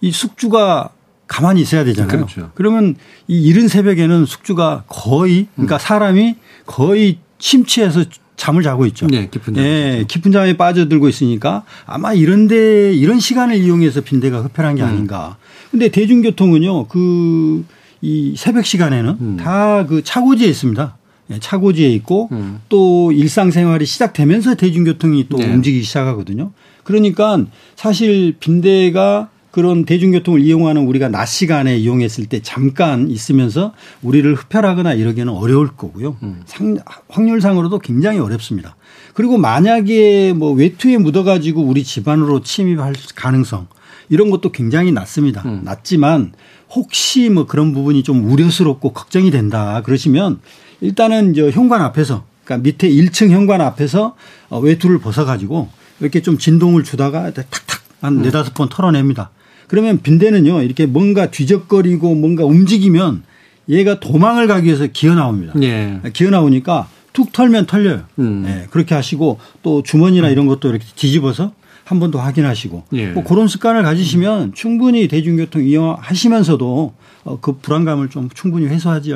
이 숙주가 가만히 있어야 되잖아요. 그렇죠. 그러면 이 이른 새벽에는 숙주가 거의 그러니까 사람이 거의 심취해서 잠을 자고 있죠. 네, 깊은 잠을 예, 깊은 잠에 빠져들고 있으니까 아마 이런데 이런 시간을 이용해서 빈대가 흡혈한 게 음. 아닌가. 근데 대중교통은요, 그, 이 새벽 시간에는 음. 다그 차고지에 있습니다. 예, 차고지에 있고 음. 또 일상생활이 시작되면서 대중교통이 또 네. 움직이기 시작하거든요. 그러니까 사실 빈대가 그런 대중교통을 이용하는 우리가 낮 시간에 이용했을 때 잠깐 있으면서 우리를 흡혈하거나 이러기는 어려울 거고요. 음. 상, 확률상으로도 굉장히 어렵습니다. 그리고 만약에 뭐 외투에 묻어가지고 우리 집안으로 침입할 가능성 이런 것도 굉장히 낮습니다. 음. 낮지만 혹시 뭐 그런 부분이 좀 우려스럽고 걱정이 된다 그러시면 일단은 저 현관 앞에서 그러니까 밑에 1층 현관 앞에서 어, 외투를 벗어가지고 이렇게 좀 진동을 주다가 탁탁 한 네다섯 번 털어냅니다. 그러면 빈대는요 이렇게 뭔가 뒤적거리고 뭔가 움직이면 얘가 도망을 가기 위해서 기어 나옵니다. 예. 기어 나오니까 툭 털면 털려요. 음. 예, 그렇게 하시고 또 주머니나 이런 것도 이렇게 뒤집어서 한 번 더 확인하시고 예. 뭐 그런 습관을 가지시면 충분히 대중교통 이용하시면서도 어, 그 불안감을 좀 충분히 해소하지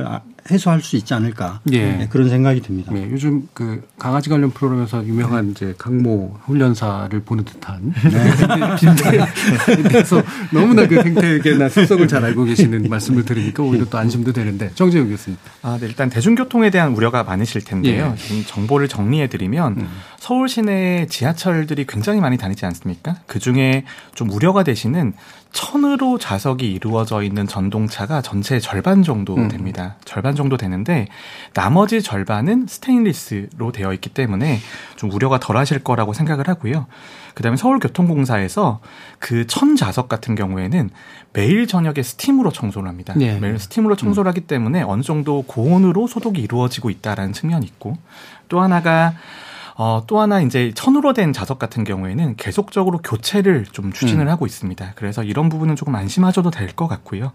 해소할 수 있지 않을까 예. 네, 그런 생각이 듭니다. 예, 요즘 그 강아지 관련 프로그램에서 유명한 이제 강모 훈련사를 보는 듯한 빈대에 대해서 너무나 그 생태계나 습성을 잘 알고 계시는 말씀을 들으니까 오히려 또 안심도 되는데 정재영 교수님. 아, 네, 일단 대중교통에 대한 우려가 많으실 텐데요. 예. 지금 정보를 정리해 드리면 음. 서울 시내 지하철들이 굉장히 많이 다니지 않습니까? 그 중에 좀 우려가 되시는 천으로 좌석이 이루어져 있는 전동차가 전체의 절반 정도 음. 됩니다. 절반 정도 되는데 나머지 절반은 스테인리스로 되어 있기 때문에 좀 우려가 덜 하실 거라고 생각을 하고요. 그다음에 서울교통공사에서 그 천 좌석 같은 경우에는 매일 저녁에 스팀으로 청소를 합니다. 네. 매일 스팀으로 청소를 하기 때문에 어느 정도 고온으로 소독이 이루어지고 있다라는 측면이 있고 또 하나가 어, 또 하나 이제 천으로 된 좌석 같은 경우에는 계속적으로 교체를 좀 추진을 하고 있습니다. 그래서 이런 부분은 조금 안심하셔도 될 것 같고요.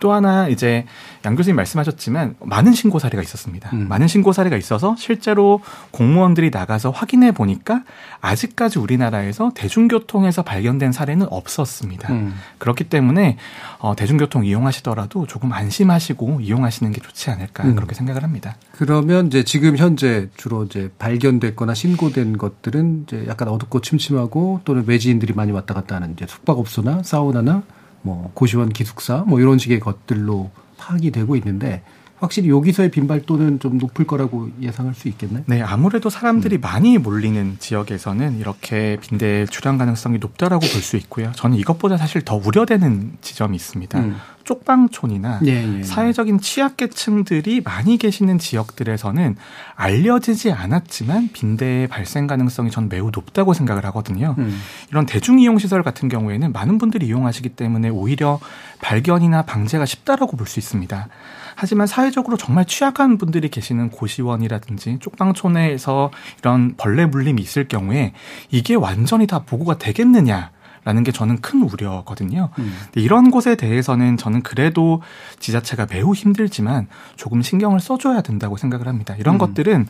또 하나 이제 양 교수님 말씀하셨지만 많은 신고 사례가 있었습니다. 음. 많은 신고 사례가 있어서 실제로 공무원들이 나가서 확인해 보니까 아직까지 우리나라에서 대중교통에서 발견된 사례는 없었습니다. 음. 그렇기 때문에 어, 대중교통 이용하시더라도 조금 안심하시고 이용하시는 게 좋지 않을까 음. 그렇게 생각을 합니다. 그러면 이제 지금 현재 주로 이제 발견됐거나 신고된 것들은 이제 약간 어둡고 침침하고 또는 외지인들이 많이 왔다 갔다 하는 이제 숙박업소나 사우나나 뭐 고시원 기숙사 뭐 이런 식의 것들로 파악이 되고 있는데 확실히 여기서의 빈발도는 좀 높을 거라고 예상할 수 있겠나요? 네, 아무래도 음. 사람들이 많이 몰리는 지역에서는 이렇게 빈대 출현 가능성이 높다라고 볼 수 있고요. 저는 이것보다 사실 더 우려되는 지점이 있습니다. 음. 쪽방촌이나 예, 예. 사회적인 취약계층들이 많이 계시는 지역들에서는 알려지지 않았지만 빈대의 발생 가능성이 전 매우 높다고 생각을 하거든요. 음. 이런 대중이용 시설 같은 경우에는 많은 분들이 이용하시기 때문에 오히려 발견이나 방제가 쉽다라고 볼 수 있습니다. 하지만 사회적으로 정말 취약한 분들이 계시는 고시원이라든지 쪽방촌에서 이런 벌레 물림이 있을 경우에 이게 완전히 다 보고가 되겠느냐 라는 게 저는 큰 우려거든요. 음. 이런 곳에 대해서는 저는 그래도 지자체가 매우 힘들지만 조금 신경을 써줘야 된다고 생각을 합니다. 이런 음. 것들은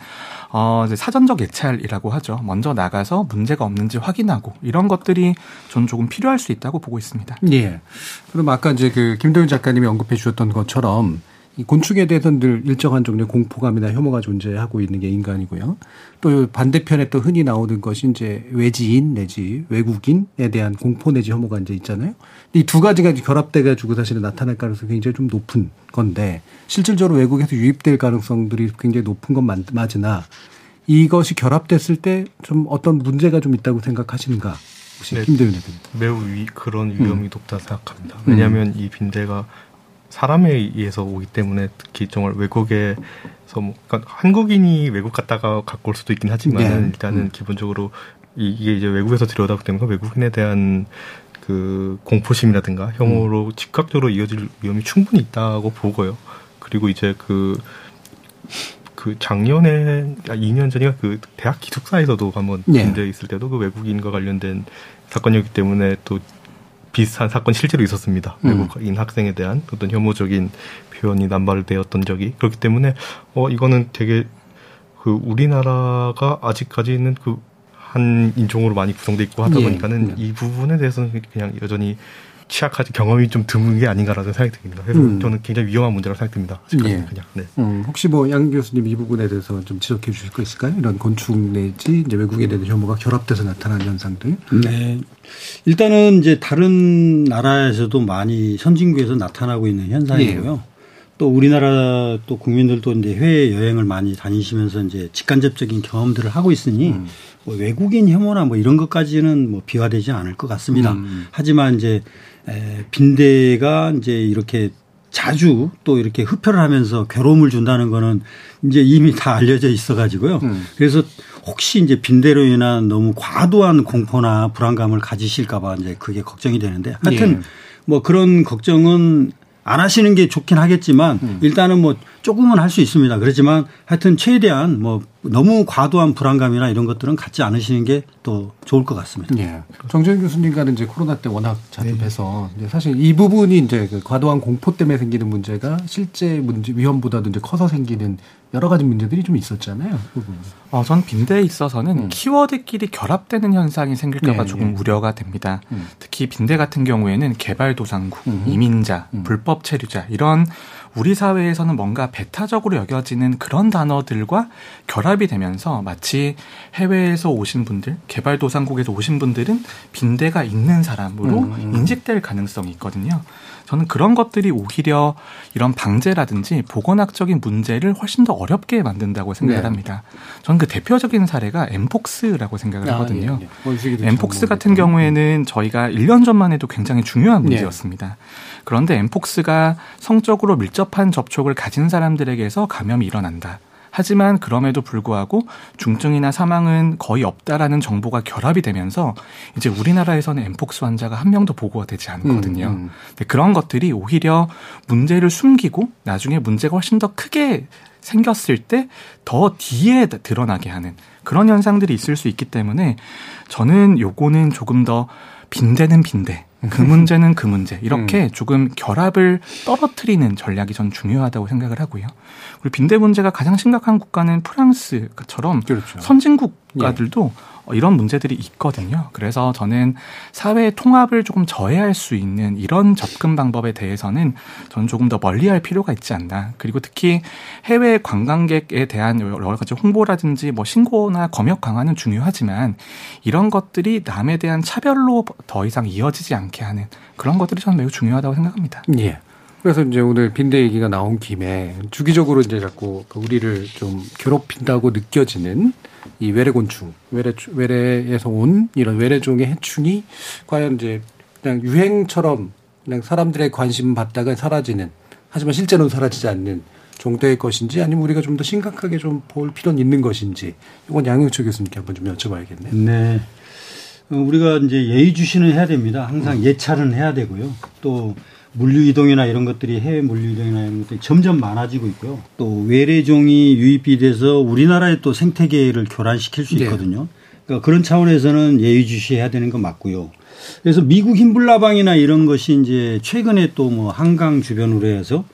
어 사전적 예찰이라고 하죠. 먼저 나가서 문제가 없는지 확인하고 이런 것들이 저는 조금 필요할 수 있다고 보고 있습니다. 예. 그럼 아까 이제 그 김도윤 작가님이 언급해 주셨던 것처럼 이 곤충에 대해서는 늘 일정한 종류의 공포감이나 혐오가 존재하고 있는 게 인간이고요. 또 반대편에 또 흔히 나오는 것이 이제 외지인 내지 외국인에 대한 공포 내지 혐오가 이제 있잖아요. 이 두 가지가 결합돼 가지고 사실은 나타날 가능성이 굉장히 좀 높은 건데 실질적으로 외국에서 유입될 가능성들이 굉장히 높은 건 맞으나 이것이 결합됐을 때 좀 어떤 문제가 좀 있다고 생각하시는가? 혹시 네, 김대윤 대표님. 매우 위, 그런 위험이 음. 높다 생각합니다. 왜냐하면 음. 이 빈대가 사람에 의해서 오기 때문에 특히 정말 외국에서 뭐 그러니까 한국인이 외국 갔다가 갖고 올 수도 있긴 하지만 네. 일단은 음. 기본적으로 이게 이제 외국에서 들여오다 때문에 외국인에 대한 그 공포심이라든가 혐오로 음. 즉각적으로 이어질 위험이 충분히 있다고 보고요. 그리고 이제 그, 그 작년에, 아, 2년 전인가 그 대학 기숙사에서도 한번 네. 문제 있을 때도 그 외국인과 관련된 사건이었기 때문에 또 비슷한 사건 실제로 있었습니다. 음. 외국인 학생에 대한 어떤 혐오적인 표현이 남발되었던 적이 그렇기 때문에 어 이거는 되게 그 우리나라가 아직까지는 그 한 인종으로 많이 구성돼 있고 하다 예. 보니까는 예. 이 부분에 대해서는 그냥 여전히 취약하지 경험이 좀 드문 게 아닌가라는 생각이 듭니다. 그래서 음. 저는 굉장히 위험한 문제라고 생각됩니다. 예. 그냥. 네. 음, 혹시 뭐 양 교수님 이 부분에 대해서 좀 지적해 주실 거 있을까요? 이런 곤충 내지 이제 외국에 대한 혐오가 결합돼서 나타나는 현상들. 네. 일단은 이제 다른 나라에서도 많이 선진국에서 나타나고 있는 현상이고요. 예. 또 우리나라 또 국민들도 이제 해외 여행을 많이 다니시면서 이제 직간접적인 경험들을 하고 있으니 음. 뭐 외국인 혐오나 뭐 이런 것까지는 뭐 비화되지 않을 것 같습니다. 음. 하지만 이제 에, 빈대가 이제 이렇게 자주 또 이렇게 흡혈을 하면서 괴로움을 준다는 거는 이제 이미 다 알려져 있어 가지고요. 음. 그래서 혹시 이제 빈대로 인한 너무 과도한 공포나 불안감을 가지실까봐 이제 그게 걱정이 되는데 하여튼 예. 뭐 그런 걱정은 안 하시는 게 좋긴 하겠지만 음. 일단은 뭐 조금은 할 수 있습니다. 그렇지만 하여튼 최대한 뭐 너무 과도한 불안감이나 이런 것들은 갖지 않으시는 게 또 좋을 것 같습니다. 예. 정재현 교수님과는 이제 코로나 때 워낙 자주 네. 뵈서 이제 사실 이 부분이 이제 그 과도한 공포 때문에 생기는 문제가 실제 문제 위험보다도 이제 커서 생기는 여러 가지 문제들이 좀 있었잖아요. 그 어, 전 빈대에 있어서는 음. 키워드끼리 결합되는 현상이 생길까봐 네, 조금 네. 우려가 됩니다. 음. 특히 빈대 같은 경우에는 개발도상국, 음. 이민자, 음. 불법 체류자 이런 우리 사회에서는 뭔가 배타적으로 여겨지는 그런 단어들과 결합이 되면서 마치 해외에서 오신 분들, 개발도상국에서 오신 분들은 빈대가 있는 사람으로 음, 음. 인식될 가능성이 있거든요. 저는 그런 것들이 오히려 이런 방제라든지 보건학적인 문제를 훨씬 더 어렵게 만든다고 생각을 네. 합니다. 저는 그 대표적인 사례가 엠폭스라고 생각을 아, 하거든요. 예, 예. 엠폭스 같은 경우에는 저희가 1년 전만 해도 굉장히 중요한 네. 문제였습니다. 네. 그런데 엠폭스가 성적으로 밀접한 접촉을 가진 사람들에게서 감염이 일어난다. 하지만 그럼에도 불구하고 중증이나 사망은 거의 없다라는 정보가 결합이 되면서 이제 우리나라에서는 엠폭스 환자가 한 명도 보고가 되지 않거든요. 음, 음. 그런 것들이 오히려 문제를 숨기고 나중에 문제가 훨씬 더 크게 생겼을 때 더 뒤에 드러나게 하는 그런 현상들이 있을 수 있기 때문에 저는 요거는 조금 더 빈대는 빈대. 그 문제는 그 문제. 이렇게 음. 조금 결합을 떨어뜨리는 전략이 전 중요하다고 생각을 하고요. 그리고 빈대 문제가 가장 심각한 국가는 프랑스처럼 그렇죠. 선진 국가들도 예. 이런 문제들이 있거든요. 그래서 저는 사회 통합을 조금 저해할 수 있는 이런 접근 방법에 대해서는 저는 조금 더 멀리할 필요가 있지 않나. 그리고 특히 해외 관광객에 대한 여러 가지 홍보라든지 뭐 신고나 검역 강화는 중요하지만 이런 것들이 남에 대한 차별로 더 이상 이어지지 않게 하는 그런 것들이 저는 매우 중요하다고 생각합니다. 예. 그래서 이제 오늘 빈대 얘기가 나온 김에 주기적으로 이제 자꾸 그 우리를 좀 괴롭힌다고 느껴지는 이 외래곤충, 외래 외래에서 온 이런 외래종의 해충이 과연 이제 그냥 유행처럼 그냥 사람들의 관심 받다가 사라지는 하지만 실제로는 사라지지 않는 정도의 것인지 아니면 우리가 좀 더 심각하게 좀 볼 필요는 있는 것인지 이건 양영철 교수님께 한번 좀 여쭤봐야겠네요. 네. 어, 우리가 이제 예의주시는 해야 됩니다. 항상 예찰은 해야 되고요. 또 물류 이동이나 이런 것들이 해외 물류 이동이나 이런 것들이 점점 많아지고 있고요. 또 외래종이 유입이 돼서 우리나라의 또 생태계를 교란시킬 수 있거든요. 그러니까 그런 차원에서는 예의주시해야 되는 건 맞고요. 그래서 미국 흰불나방이나 이런 것이 이제 최근에 또 뭐 한강 주변으로 해서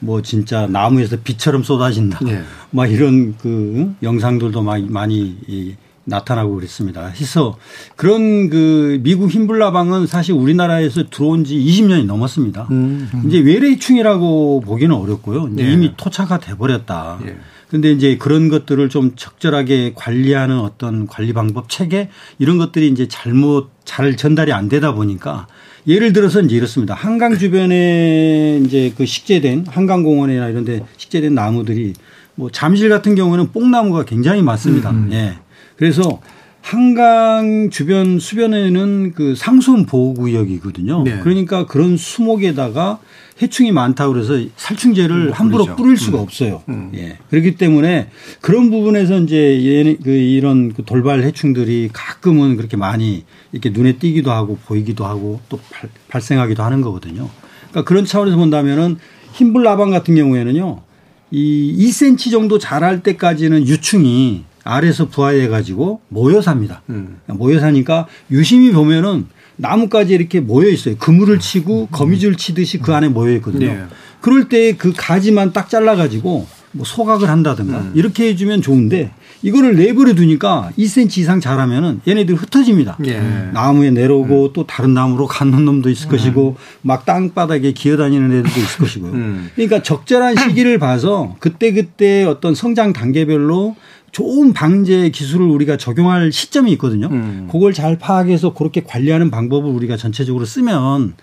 뭐 진짜 나무에서 비처럼 쏟아진다. 네. 막 이런 그 영상들도 많이 많이 이 나타나고 그랬습니다. 해서 그런 그 미국 흰불나방은 사실 우리나라에서 들어온 지 20년이 넘었습니다. 음. 이제 외래충이라고 보기는 어렵고요. 예. 이미 토착화 돼 버렸다. 예. 근데 이제 그런 것들을 좀 적절하게 관리하는 어떤 관리 방법 체계 이런 것들이 이제 잘못 잘 전달이 안 되다 보니까 예를 들어서 이제 이렇습니다. 한강 주변에 이제 그 식재된 한강공원이나 이런 데 식재된 나무들이 뭐 잠실 같은 경우는 뽕나무가 굉장히 많습니다. 예. 그래서 한강 주변 수변에는 그 상수원 보호구역이거든요. 네. 그러니까 그런 수목에다가 해충이 많다고 그래서 살충제를 음, 함부로 뿌리죠. 뿌릴 수가 없어요. 예. 그렇기 때문에 그런 부분에서 이제 얘네 그 이런 그 돌발 해충들이 가끔은 그렇게 많이 이렇게 눈에 띄기도 하고 보이기도 하고 또 발, 발생하기도 하는 거거든요. 그러니까 그런 차원에서 본다면은 흰불나방 같은 경우에는요. 이 2cm 정도 자랄 때까지는 유충이 아래에서 부화해 가지고 모여 삽니다. 음. 모여 사니까 유심히 보면은 나무까지 이렇게 모여 있어요. 그물을 치고 거미줄 치듯이 그 안에 모여 있거든요. 네. 그럴 때 그 가지만 딱 잘라 가지고 뭐 소각을 한다든가 이렇게 해주면 좋은데 이거를 내버려 두니까 2cm 이상 자라면은 얘네들 흩어집니다. 예. 나무에 내려오고 또 다른 나무로 가는 놈도 있을 것이고 막 땅바닥에 기어다니는 애들도 있을 것이고요. 음. 그러니까 적절한 시기를 봐서 그때 그때 어떤 성장 단계별로 좋은 방제 기술을 우리가 적용할 시점이 있거든요. 음. 그걸 잘 파악해서 그렇게 관리하는 방법을 우리가 전체적으로 쓰면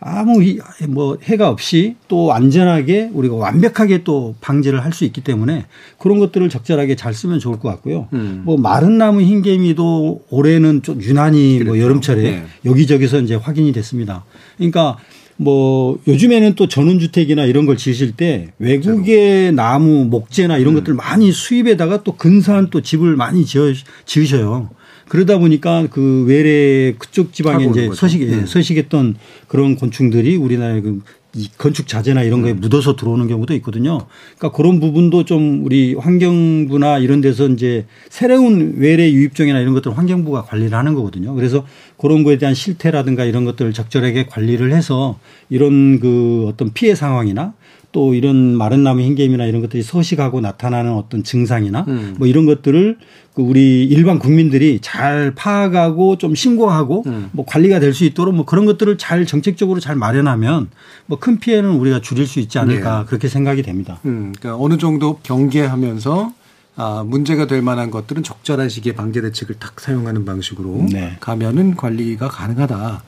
아무 이- 뭐 해가 없이 또 안전하게 우리가 완벽하게 또 방제를 할 수 있기 때문에 그런 것들을 적절하게 잘 쓰면 좋을 것 같고요. 음. 뭐 마른 나무 흰개미도 올해는 좀 유난히 뭐 그랬죠. 여름철에 네. 여기저기서 이제 확인이 됐습니다. 그러니까 뭐 요즘에는 또 전원주택이나 이런 걸 지으실 때 외국의 나무 목재나 음. 이런 것들 많이 수입에다가 또 근사한 또 집을 많이 지어 지으셔요. 그러다 보니까 그 외래 그쪽 지방에 이제 거죠. 서식 음. 서식했던 그런 곤충들이 우리나라의 그 이 건축 자재나 이런 거에 묻어서 들어오는 경우도 있거든요. 그러니까 그런 부분도 좀 우리 환경부나 이런 데서 이제 새로운 외래 유입종이나 이런 것들 을 환경부가 관리를 하는 거거든요. 그래서 그런 거에 대한 실태라든가 이런 것들을 적절하게 관리를 해서 이런 그 어떤 피해 상황이나 또 이런 마른 나무 흰개미나 이런 것들이 서식하고 나타나는 어떤 증상이나 음. 뭐 이런 것들을 그 우리 일반 국민들이 잘 파악하고 좀 신고하고 음. 뭐 관리가 될 수 있도록 뭐 그런 것들을 잘 정책적으로 잘 마련하면 뭐 큰 피해는 우리가 줄일 수 있지 않을까 네. 그렇게 생각이 됩니다. 음, 그러니까 어느 정도 경계하면서 아, 문제가 될 만한 것들은 적절한 시기에 방제 대책을 딱 사용하는 방식으로 네. 가면은 관리가 가능하다.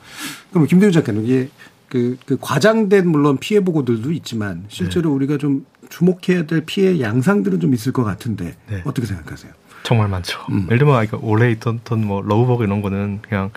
그럼 김대우 작가님 이게 그, 그 과장된 물론 피해 보고들도 있지만 실제로 네. 우리가 좀 주목해야 될 피해 양상들은 좀 있을 것 같은데 네. 어떻게 생각하세요? 정말 많죠. 음. 예를 들면 그러니까 올해 있던 어떤 뭐 러브버그 이런 거는 그냥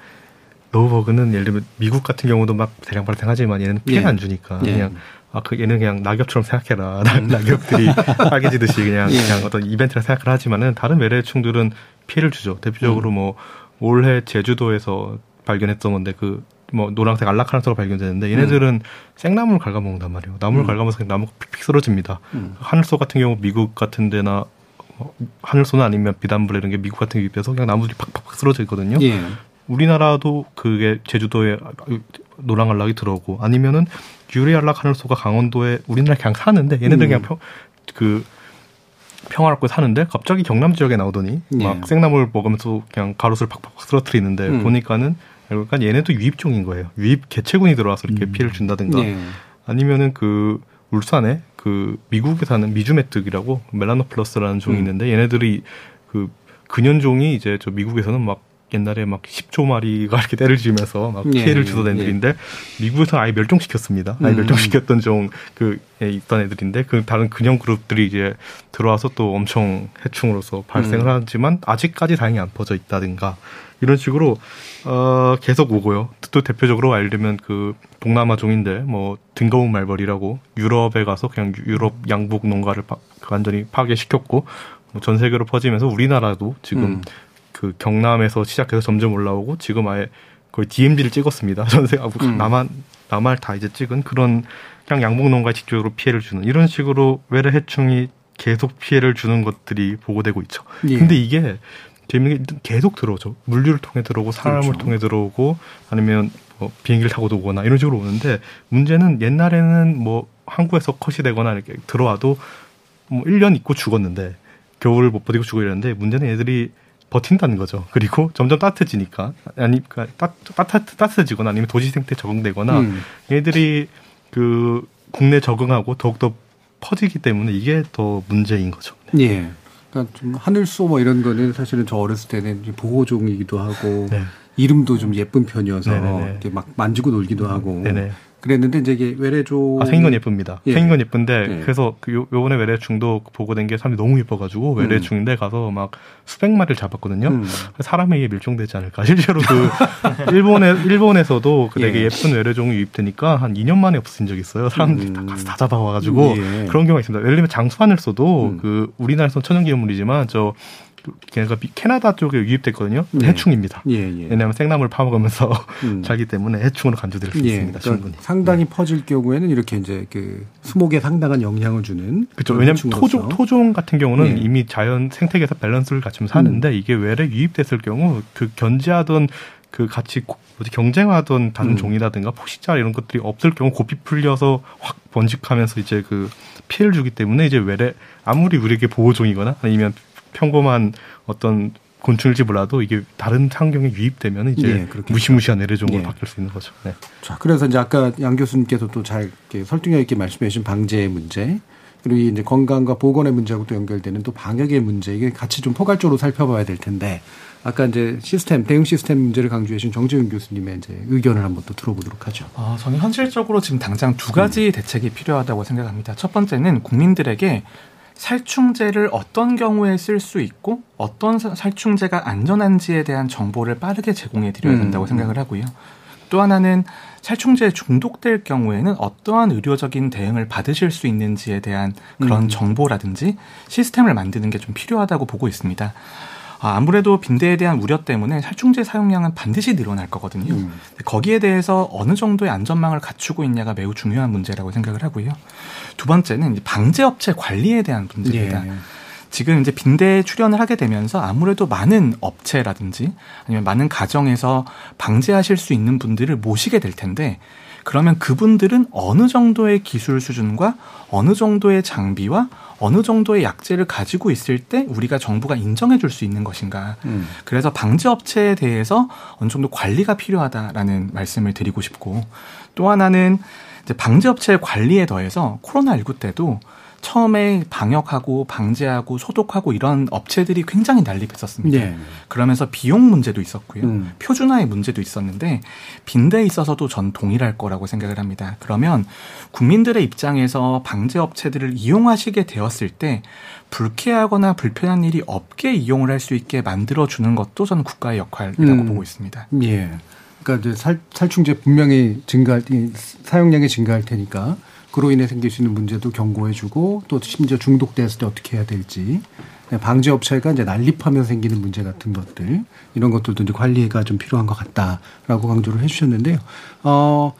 러브버그는 예를 들면 미국 같은 경우도 막 대량 발생하지만 얘는 피해가 예. 안 주니까 예. 그냥 아 그 얘는 그냥 낙엽처럼 생각해라. 낙- 낙엽들이 빨개지듯이 그냥 예. 그냥 어떤 이벤트라 생각을 하지만은 다른 외래충들은 피해를 주죠. 대표적으로 음. 뭐 올해 제주도에서 발견했던 건데 그 뭐 노란색 안락하나토가 발견되는데 얘네들은 생나무를 갉아먹는단 말이에요. 나무를 음. 갉아먹어서 나무가 픽픽 쓰러집니다. 음. 하늘소 같은 경우 미국 같은 데나 뭐 하늘소는 아니면 비단불 이런 게 미국 같은 게 입혀서 그냥 나무들이 팍팍 쓰러져 있거든요. 예. 우리나라도 그게 제주도에 노랑 안락이 들어오고 아니면은 유리 안락 하늘소가 강원도에 우리나라 그냥 사는데 얘네들 음. 그냥 평, 그 평화롭게 사는데 갑자기 경남 지역에 나오더니 예. 막 생나무를 먹으면서 그냥 가로수를 팍팍 쓰러뜨리는데 음. 보니까는 그러니까 얘네도 유입종인 거예요. 유입 개체군이 들어와서 이렇게 피해를 준다든가 예. 아니면은 그 울산에 그 미국에 사는 미주메뜩이라고 멜라노플러스라는 종이 음. 있는데 얘네들이 그 근현종이 이제 저 미국에서는 막 옛날에 막 10조 마리가 이렇게 때를 지으면서 막 예, 피해를 주던 예. 애들인데 예. 미국에서 아예 멸종시켰습니다. 아예 음. 멸종시켰던 종그 있던 애들인데 그 다른 근형 그룹들이 이제 들어와서 또 엄청 해충으로서 발생을 음. 하지만 아직까지 다행히 안 퍼져 있다든가 이런 식으로 어 계속 오고요. 또 대표적으로 알려면 그 동남아 종인데 뭐 등거운 말벌이라고 유럽에 가서 그냥 유럽 양복 농가를 파, 완전히 파괴시켰고 뭐 전 세계로 퍼지면서 우리나라도 지금 음. 그 경남에서 시작해서 점점 올라오고 지금 아예 거의 DMZ를 찍었습니다. 전세 아, 음. 남한 남할 다 이제 찍은 그런 그냥 양복 농가에 직접적으로 피해를 주는 이런 식으로 외래 해충이 계속 피해를 주는 것들이 보고되고 있죠. 예. 근데 이게 재미있는 게 계속 들어오죠. 물류를 통해 들어오고 사람을 그렇죠. 통해 들어오고 아니면 뭐 비행기를 타고 오거나 이런 식으로 오는데 문제는 옛날에는 뭐 한국에서 컷이 되거나 이렇게 들어와도 뭐 1년 있고 죽었는데 겨울을 못 버티고 죽어 이랬는데 문제는 애들이 버틴다는 거죠. 그리고 점점 따뜻해지니까 아니 그러니까 따, 따뜻 따뜻해지거나 아니면 도시 생태 적응되거나 음. 얘들이 그 국내 적응하고 더욱더 퍼지기 때문에 이게 더 문제인 거죠. 네. 예. 그러니까 좀 하늘소 뭐 이런 거는 사실은 저 어렸을 때는 보호종이기도 하고 네. 이름도 좀 예쁜 편이어서 이렇게 막 만지고 놀기도 하고 네네. 그랬는데 이제 이게 외래종 아, 생긴 건 예쁩니다. 예. 생긴 건 예쁜데 예. 그래서 그 요, 요번에 외래충도 보고 된 게 사람이 너무 예뻐가지고 외래충인데 음. 가서 막 수백 마리를 잡았거든요. 음. 사람에 의해 밀종되지 않을까. 실제로 그 일본에 일본에서도 그 되게 예. 쁜 외래종이 유입되니까 한 2년 만에 없어진 적이 있어요. 사람들이 음. 다 가서 다 잡아와가지고 예. 그런 경우가 있습니다. 예를 들면 장수하늘소도 음. 그 우리나라에서는 천연기념물이지만 저 걔가 캐나다 쪽에 유입됐거든요. 네. 해충입니다. 예, 예. 왜냐하면 생나물 파먹으면서 음. 살기 때문에 해충으로 간주될 수 예, 있습니다. 그러니까 충분히. 상당히 네. 퍼질 경우에는 이렇게 이제 그 수목에 상당한 영향을 주는 그렇죠. 왜냐하면 토종 토종 같은 경우는 예. 이미 자연 생태계에서 밸런스를 갖추면 사는데 음. 이게 외래 유입됐을 경우 그 견제하던 그 같이 뭐지 경쟁하던 다른 음. 종이라든가 포식자 이런 것들이 없을 경우 고삐 풀려서 확 번식하면서 이제 그 피해를 주기 때문에 이제 외래 아무리 우리에게 보호종이거나 아니면 평범한 어떤 곤충일지 몰라도 이게 다른 환경에 유입되면 이제 네, 무시무시한 내래종으로 네. 바뀔 수 있는 거죠. 네. 자, 그래서 이제 아까 양 교수님께서 또 잘 설득력 있게 말씀해 주신 방제의 문제, 그리고 이제 건강과 보건의 문제하고 또 연결되는 또 방역의 문제, 이게 같이 좀 포괄적으로 살펴봐야 될 텐데, 아까 이제 시스템, 대응 시스템 문제를 강조해 주신 정재윤 교수님의 이제 의견을 한번 또 들어보도록 하죠. 아, 저는 현실적으로 지금 당장 두 가지 음. 대책이 필요하다고 생각합니다. 첫 번째는 국민들에게 살충제를 어떤 경우에 쓸 수 있고 어떤 살충제가 안전한지에 대한 정보를 빠르게 제공해 드려야 음, 된다고 음. 생각을 하고요. 또 하나는 살충제에 중독될 경우에는 어떠한 의료적인 대응을 받으실 수 있는지에 대한 그런 음. 정보라든지 시스템을 만드는 게 좀 필요하다고 보고 있습니다. 아, 아무래도 빈대에 대한 우려 때문에 살충제 사용량은 반드시 늘어날 거거든요. 음. 거기에 대해서 어느 정도의 안전망을 갖추고 있냐가 매우 중요한 문제라고 생각을 하고요. 두 번째는 방제업체 관리에 대한 문제입니다. 예. 지금 이제 빈대에 출연을 하게 되면서 아무래도 많은 업체라든지 아니면 많은 가정에서 방제하실 수 있는 분들을 모시게 될 텐데 그러면 그분들은 어느 정도의 기술 수준과 어느 정도의 장비와 어느 정도의 약재를 가지고 있을 때 우리가 정부가 인정해 줄 수 있는 것인가. 음. 그래서 방제 업체에 대해서 어느 정도 관리가 필요하다라는 말씀을 드리고 싶고 또 하나는 이제 방제 업체의 관리에 더해서 코로나 19 때도 처음에 방역하고 방제하고 소독하고 이런 업체들이 굉장히 난립했었습니다. 네. 그러면서 비용 문제도 있었고요. 음. 표준화의 문제도 있었는데 빈대에 있어서도 전 동일할 거라고 생각을 합니다. 그러면 국민들의 입장에서 방제 업체들을 이용하시게 되었을 때 불쾌하거나 불편한 일이 없게 이용을 할 수 있게 만들어 주는 것도 저는 국가의 역할이라고 음. 보고 있습니다. 예. 그러니까 이제 살, 살충제 분명히 증가할 사용량이 증가할 테니까 그로 인해 생길 수 있는 문제도 경고해주고 또 심지어 중독됐을 때 어떻게 해야 될지 방제 업체가 이제 난립하면서 생기는 문제 같은 것들 이런 것들도 이제 관리가 좀 필요한 것 같다라고 강조를 해주셨는데요. 어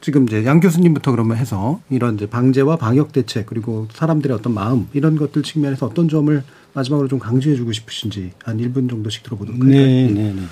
지금 이제 양 교수님부터 그러면 해서 이런 이제 방제와 방역 대책 그리고 사람들의 어떤 마음 이런 것들 측면에서 어떤 점을 마지막으로 좀 강조해주고 싶으신지 한 1분 정도씩 들어보도록 할까요? 네, 네, 네.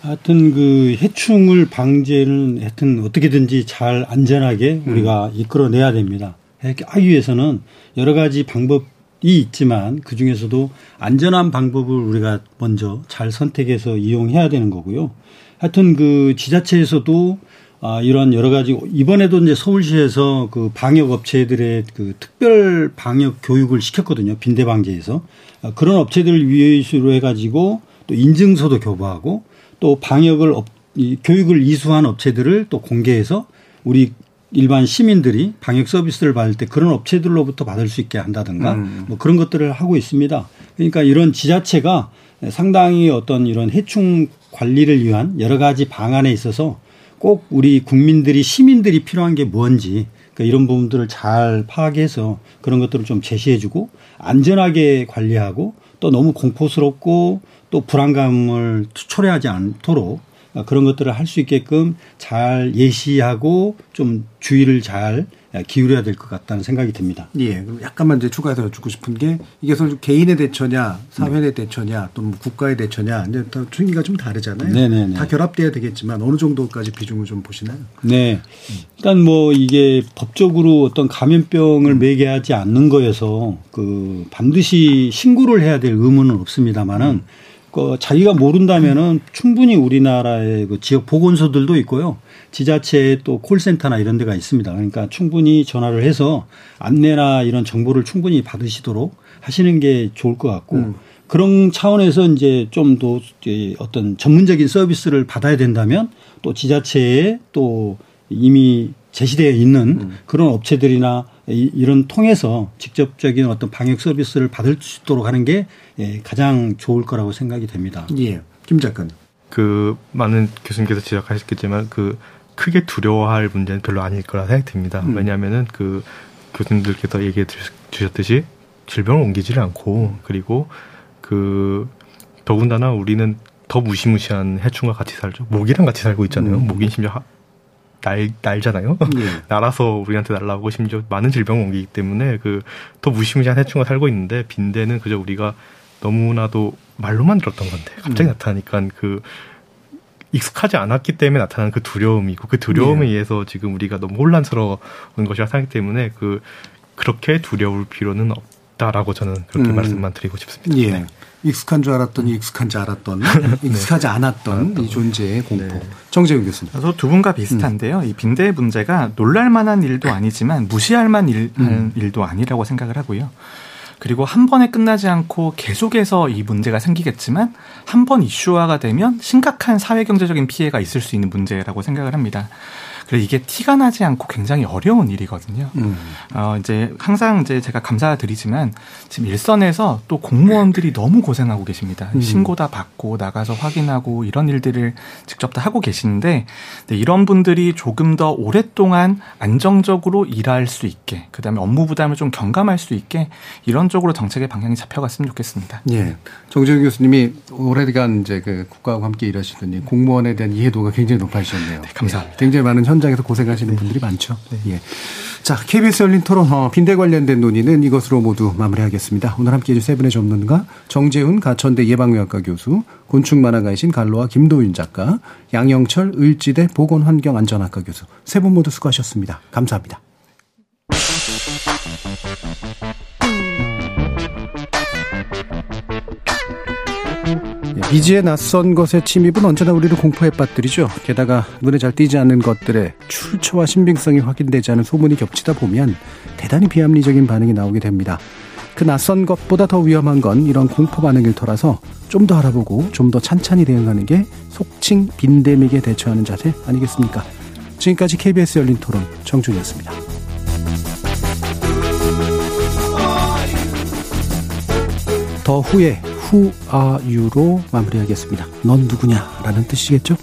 하여튼 그 해충을 방제는 하여튼 어떻게든지 잘 안전하게 음. 우리가 이끌어내야 됩니다. 하기 위해서는 여러 가지 방법이 있지만 그 중에서도 안전한 방법을 우리가 먼저 잘 선택해서 이용해야 되는 거고요. 하여튼 그 지자체에서도 아, 이런 여러 가지 이번에도 이제 서울시에서 그 방역 업체들의 그 특별 방역 교육을 시켰거든요. 빈대 방제에서 아, 그런 업체들을 위해서 해가지고 또 인증서도 교부하고 또 방역을 교육을 이수한 업체들을 또 공개해서 우리 일반 시민들이 방역 서비스를 받을 때 그런 업체들로부터 받을 수 있게 한다든가 음. 뭐 그런 것들을 하고 있습니다. 그러니까 이런 지자체가 상당히 어떤 이런 해충 관리를 위한 여러 가지 방안에 있어서 꼭 우리 국민들이 시민들이 필요한 게 뭔지 그러니까 이런 부분들을 잘 파악해서 그런 것들을 좀 제시해주고 안전하게 관리하고 또 너무 공포스럽고 또 불안감을 초래하지 않도록 그런 것들을 할 수 있게끔 잘 예시하고 좀 주의를 잘 기울여야 될 것 같다는 생각이 듭니다. 예. 그럼 약간만 이제 추가해서 여쭙고 싶은 게 이게 개인의 대처냐, 사회의 네. 대처냐, 또는 뭐 국가의 대처냐, 이제 중의가 좀 다르잖아요. 네네네. 다 결합돼야 되겠지만 어느 정도까지 비중을 좀 보시나요? 네. 일단 뭐 이게 법적으로 어떤 감염병을 음. 매개하지 않는 거여서 그 반드시 신고를 해야 될 의무는 없습니다만은 음. 그 자기가 모른다면은 충분히 우리나라의 그 지역 보건소들도 있고요. 지자체에 또 콜센터나 이런 데가 있습니다. 그러니까 충분히 전화를 해서 안내나 이런 정보를 충분히 받으시도록 하시는 게 좋을 것 같고 음. 그런 차원에서 이제 좀 더 어떤 전문적인 서비스를 받아야 된다면 또 지자체에 또 이미 제시되어 있는 음. 그런 업체들이나 이런 통해서 직접적인 어떤 방역 서비스를 받을 수 있도록 하는 게 예, 가장 좋을 거라고 생각이 됩니다. 예. 김 작가님. 그 많은 교수님께서 지적하셨겠지만 그 크게 두려워할 문제는 별로 아닐 거라 생각이 듭니다. 음. 왜냐하면은 그 교수님들께서 얘기해 주셨듯이 질병을 옮기지를 않고 그리고 그 더군다나 우리는 더 무시무시한 해충과 같이 살죠. 모기랑 같이 살고 있잖아요. 음. 모기는 심지어 날, 날잖아요. 예. 날아서 우리한테 날라오고 심지어 많은 질병을 옮기기 때문에 그 더 무시무시한 해충과 살고 있는데 빈대는 그저 우리가 너무나도 말로만 들었던 건데 갑자기 음. 나타나니까 그 익숙하지 않았기 때문에 나타나는 그 두려움이고 그 두려움에 예. 의해서 지금 우리가 너무 혼란스러운 것이라 생각하기 때문에 그 그렇게 두려울 필요는 없 다라고 저는 그렇게 음. 말씀만 드리고 싶습니다. 예. 네. 익숙한 줄 알았더니 익숙한지 알았던 네. 익숙하지 않았던 네. 이 존재의 공포. 네. 정재훈 교수님. 저도 두 분과 비슷한데요. 음. 이 빈대 문제가 놀랄 만한 일도 아니지만 무시할 만한 일, 음. 일도 아니라고 생각을 하고요. 그리고 한 번에 끝나지 않고 계속해서 이 문제가 생기겠지만 한 번 이슈화가 되면 심각한 사회 경제적인 피해가 있을 수 있는 문제라고 생각을 합니다. 그래서 이게 티가 나지 않고 굉장히 어려운 일이거든요. 음. 어, 이제 항상 이제 제가 감사드리지만 지금 일선에서 또 공무원들이 너무 고생하고 계십니다. 음. 신고 다 받고 나가서 확인하고 이런 일들을 직접 다 하고 계시는데 네, 이런 분들이 조금 더 오랫동안 안정적으로 일할 수 있게 그다음에 업무 부담을 좀 경감할 수 있게 이런 쪽으로 정책의 방향이 잡혀갔으면 좋겠습니다. 예. 정재훈 교수님이 오래간 이제 그 국가와 함께 일하시더니 공무원에 대한 이해도가 굉장히 높아지셨네요. 네, 감사합니다. 굉장히 많은 현 현장에서 고생하시는 네. 분들이 많죠. 네. 예. 자, KBS 열린 토론 어, 빈대 관련된 논의는 이것으로 모두 마무리하겠습니다. 오늘 함께해 주세 분의 전문가 정재훈 가천대 예방의학과 교수, 곤충 만화가이신 갈로아 김도윤 작가, 양영철 을지대 보건환경안전학과 교수 세 분 모두 수고하셨습니다. 감사합니다. 미지의 낯선 것의 침입은 언제나 우리를 공포에 빠뜨리죠. 게다가 눈에 잘 띄지 않는 것들의 출처와 신빙성이 확인되지 않은 소문이 겹치다 보면 대단히 비합리적인 반응이 나오게 됩니다. 그 낯선 것보다 더 위험한 건 이런 공포 반응일 터라서 좀 더 알아보고 좀 더 찬찬히 대응하는 게 속칭 빈대믹에 대처하는 자세 아니겠습니까? 지금까지 KBS 열린 토론 정준이었습니다. 더 후에 who are you로 마무리하겠습니다. 넌 누구냐? 라는 뜻이겠죠?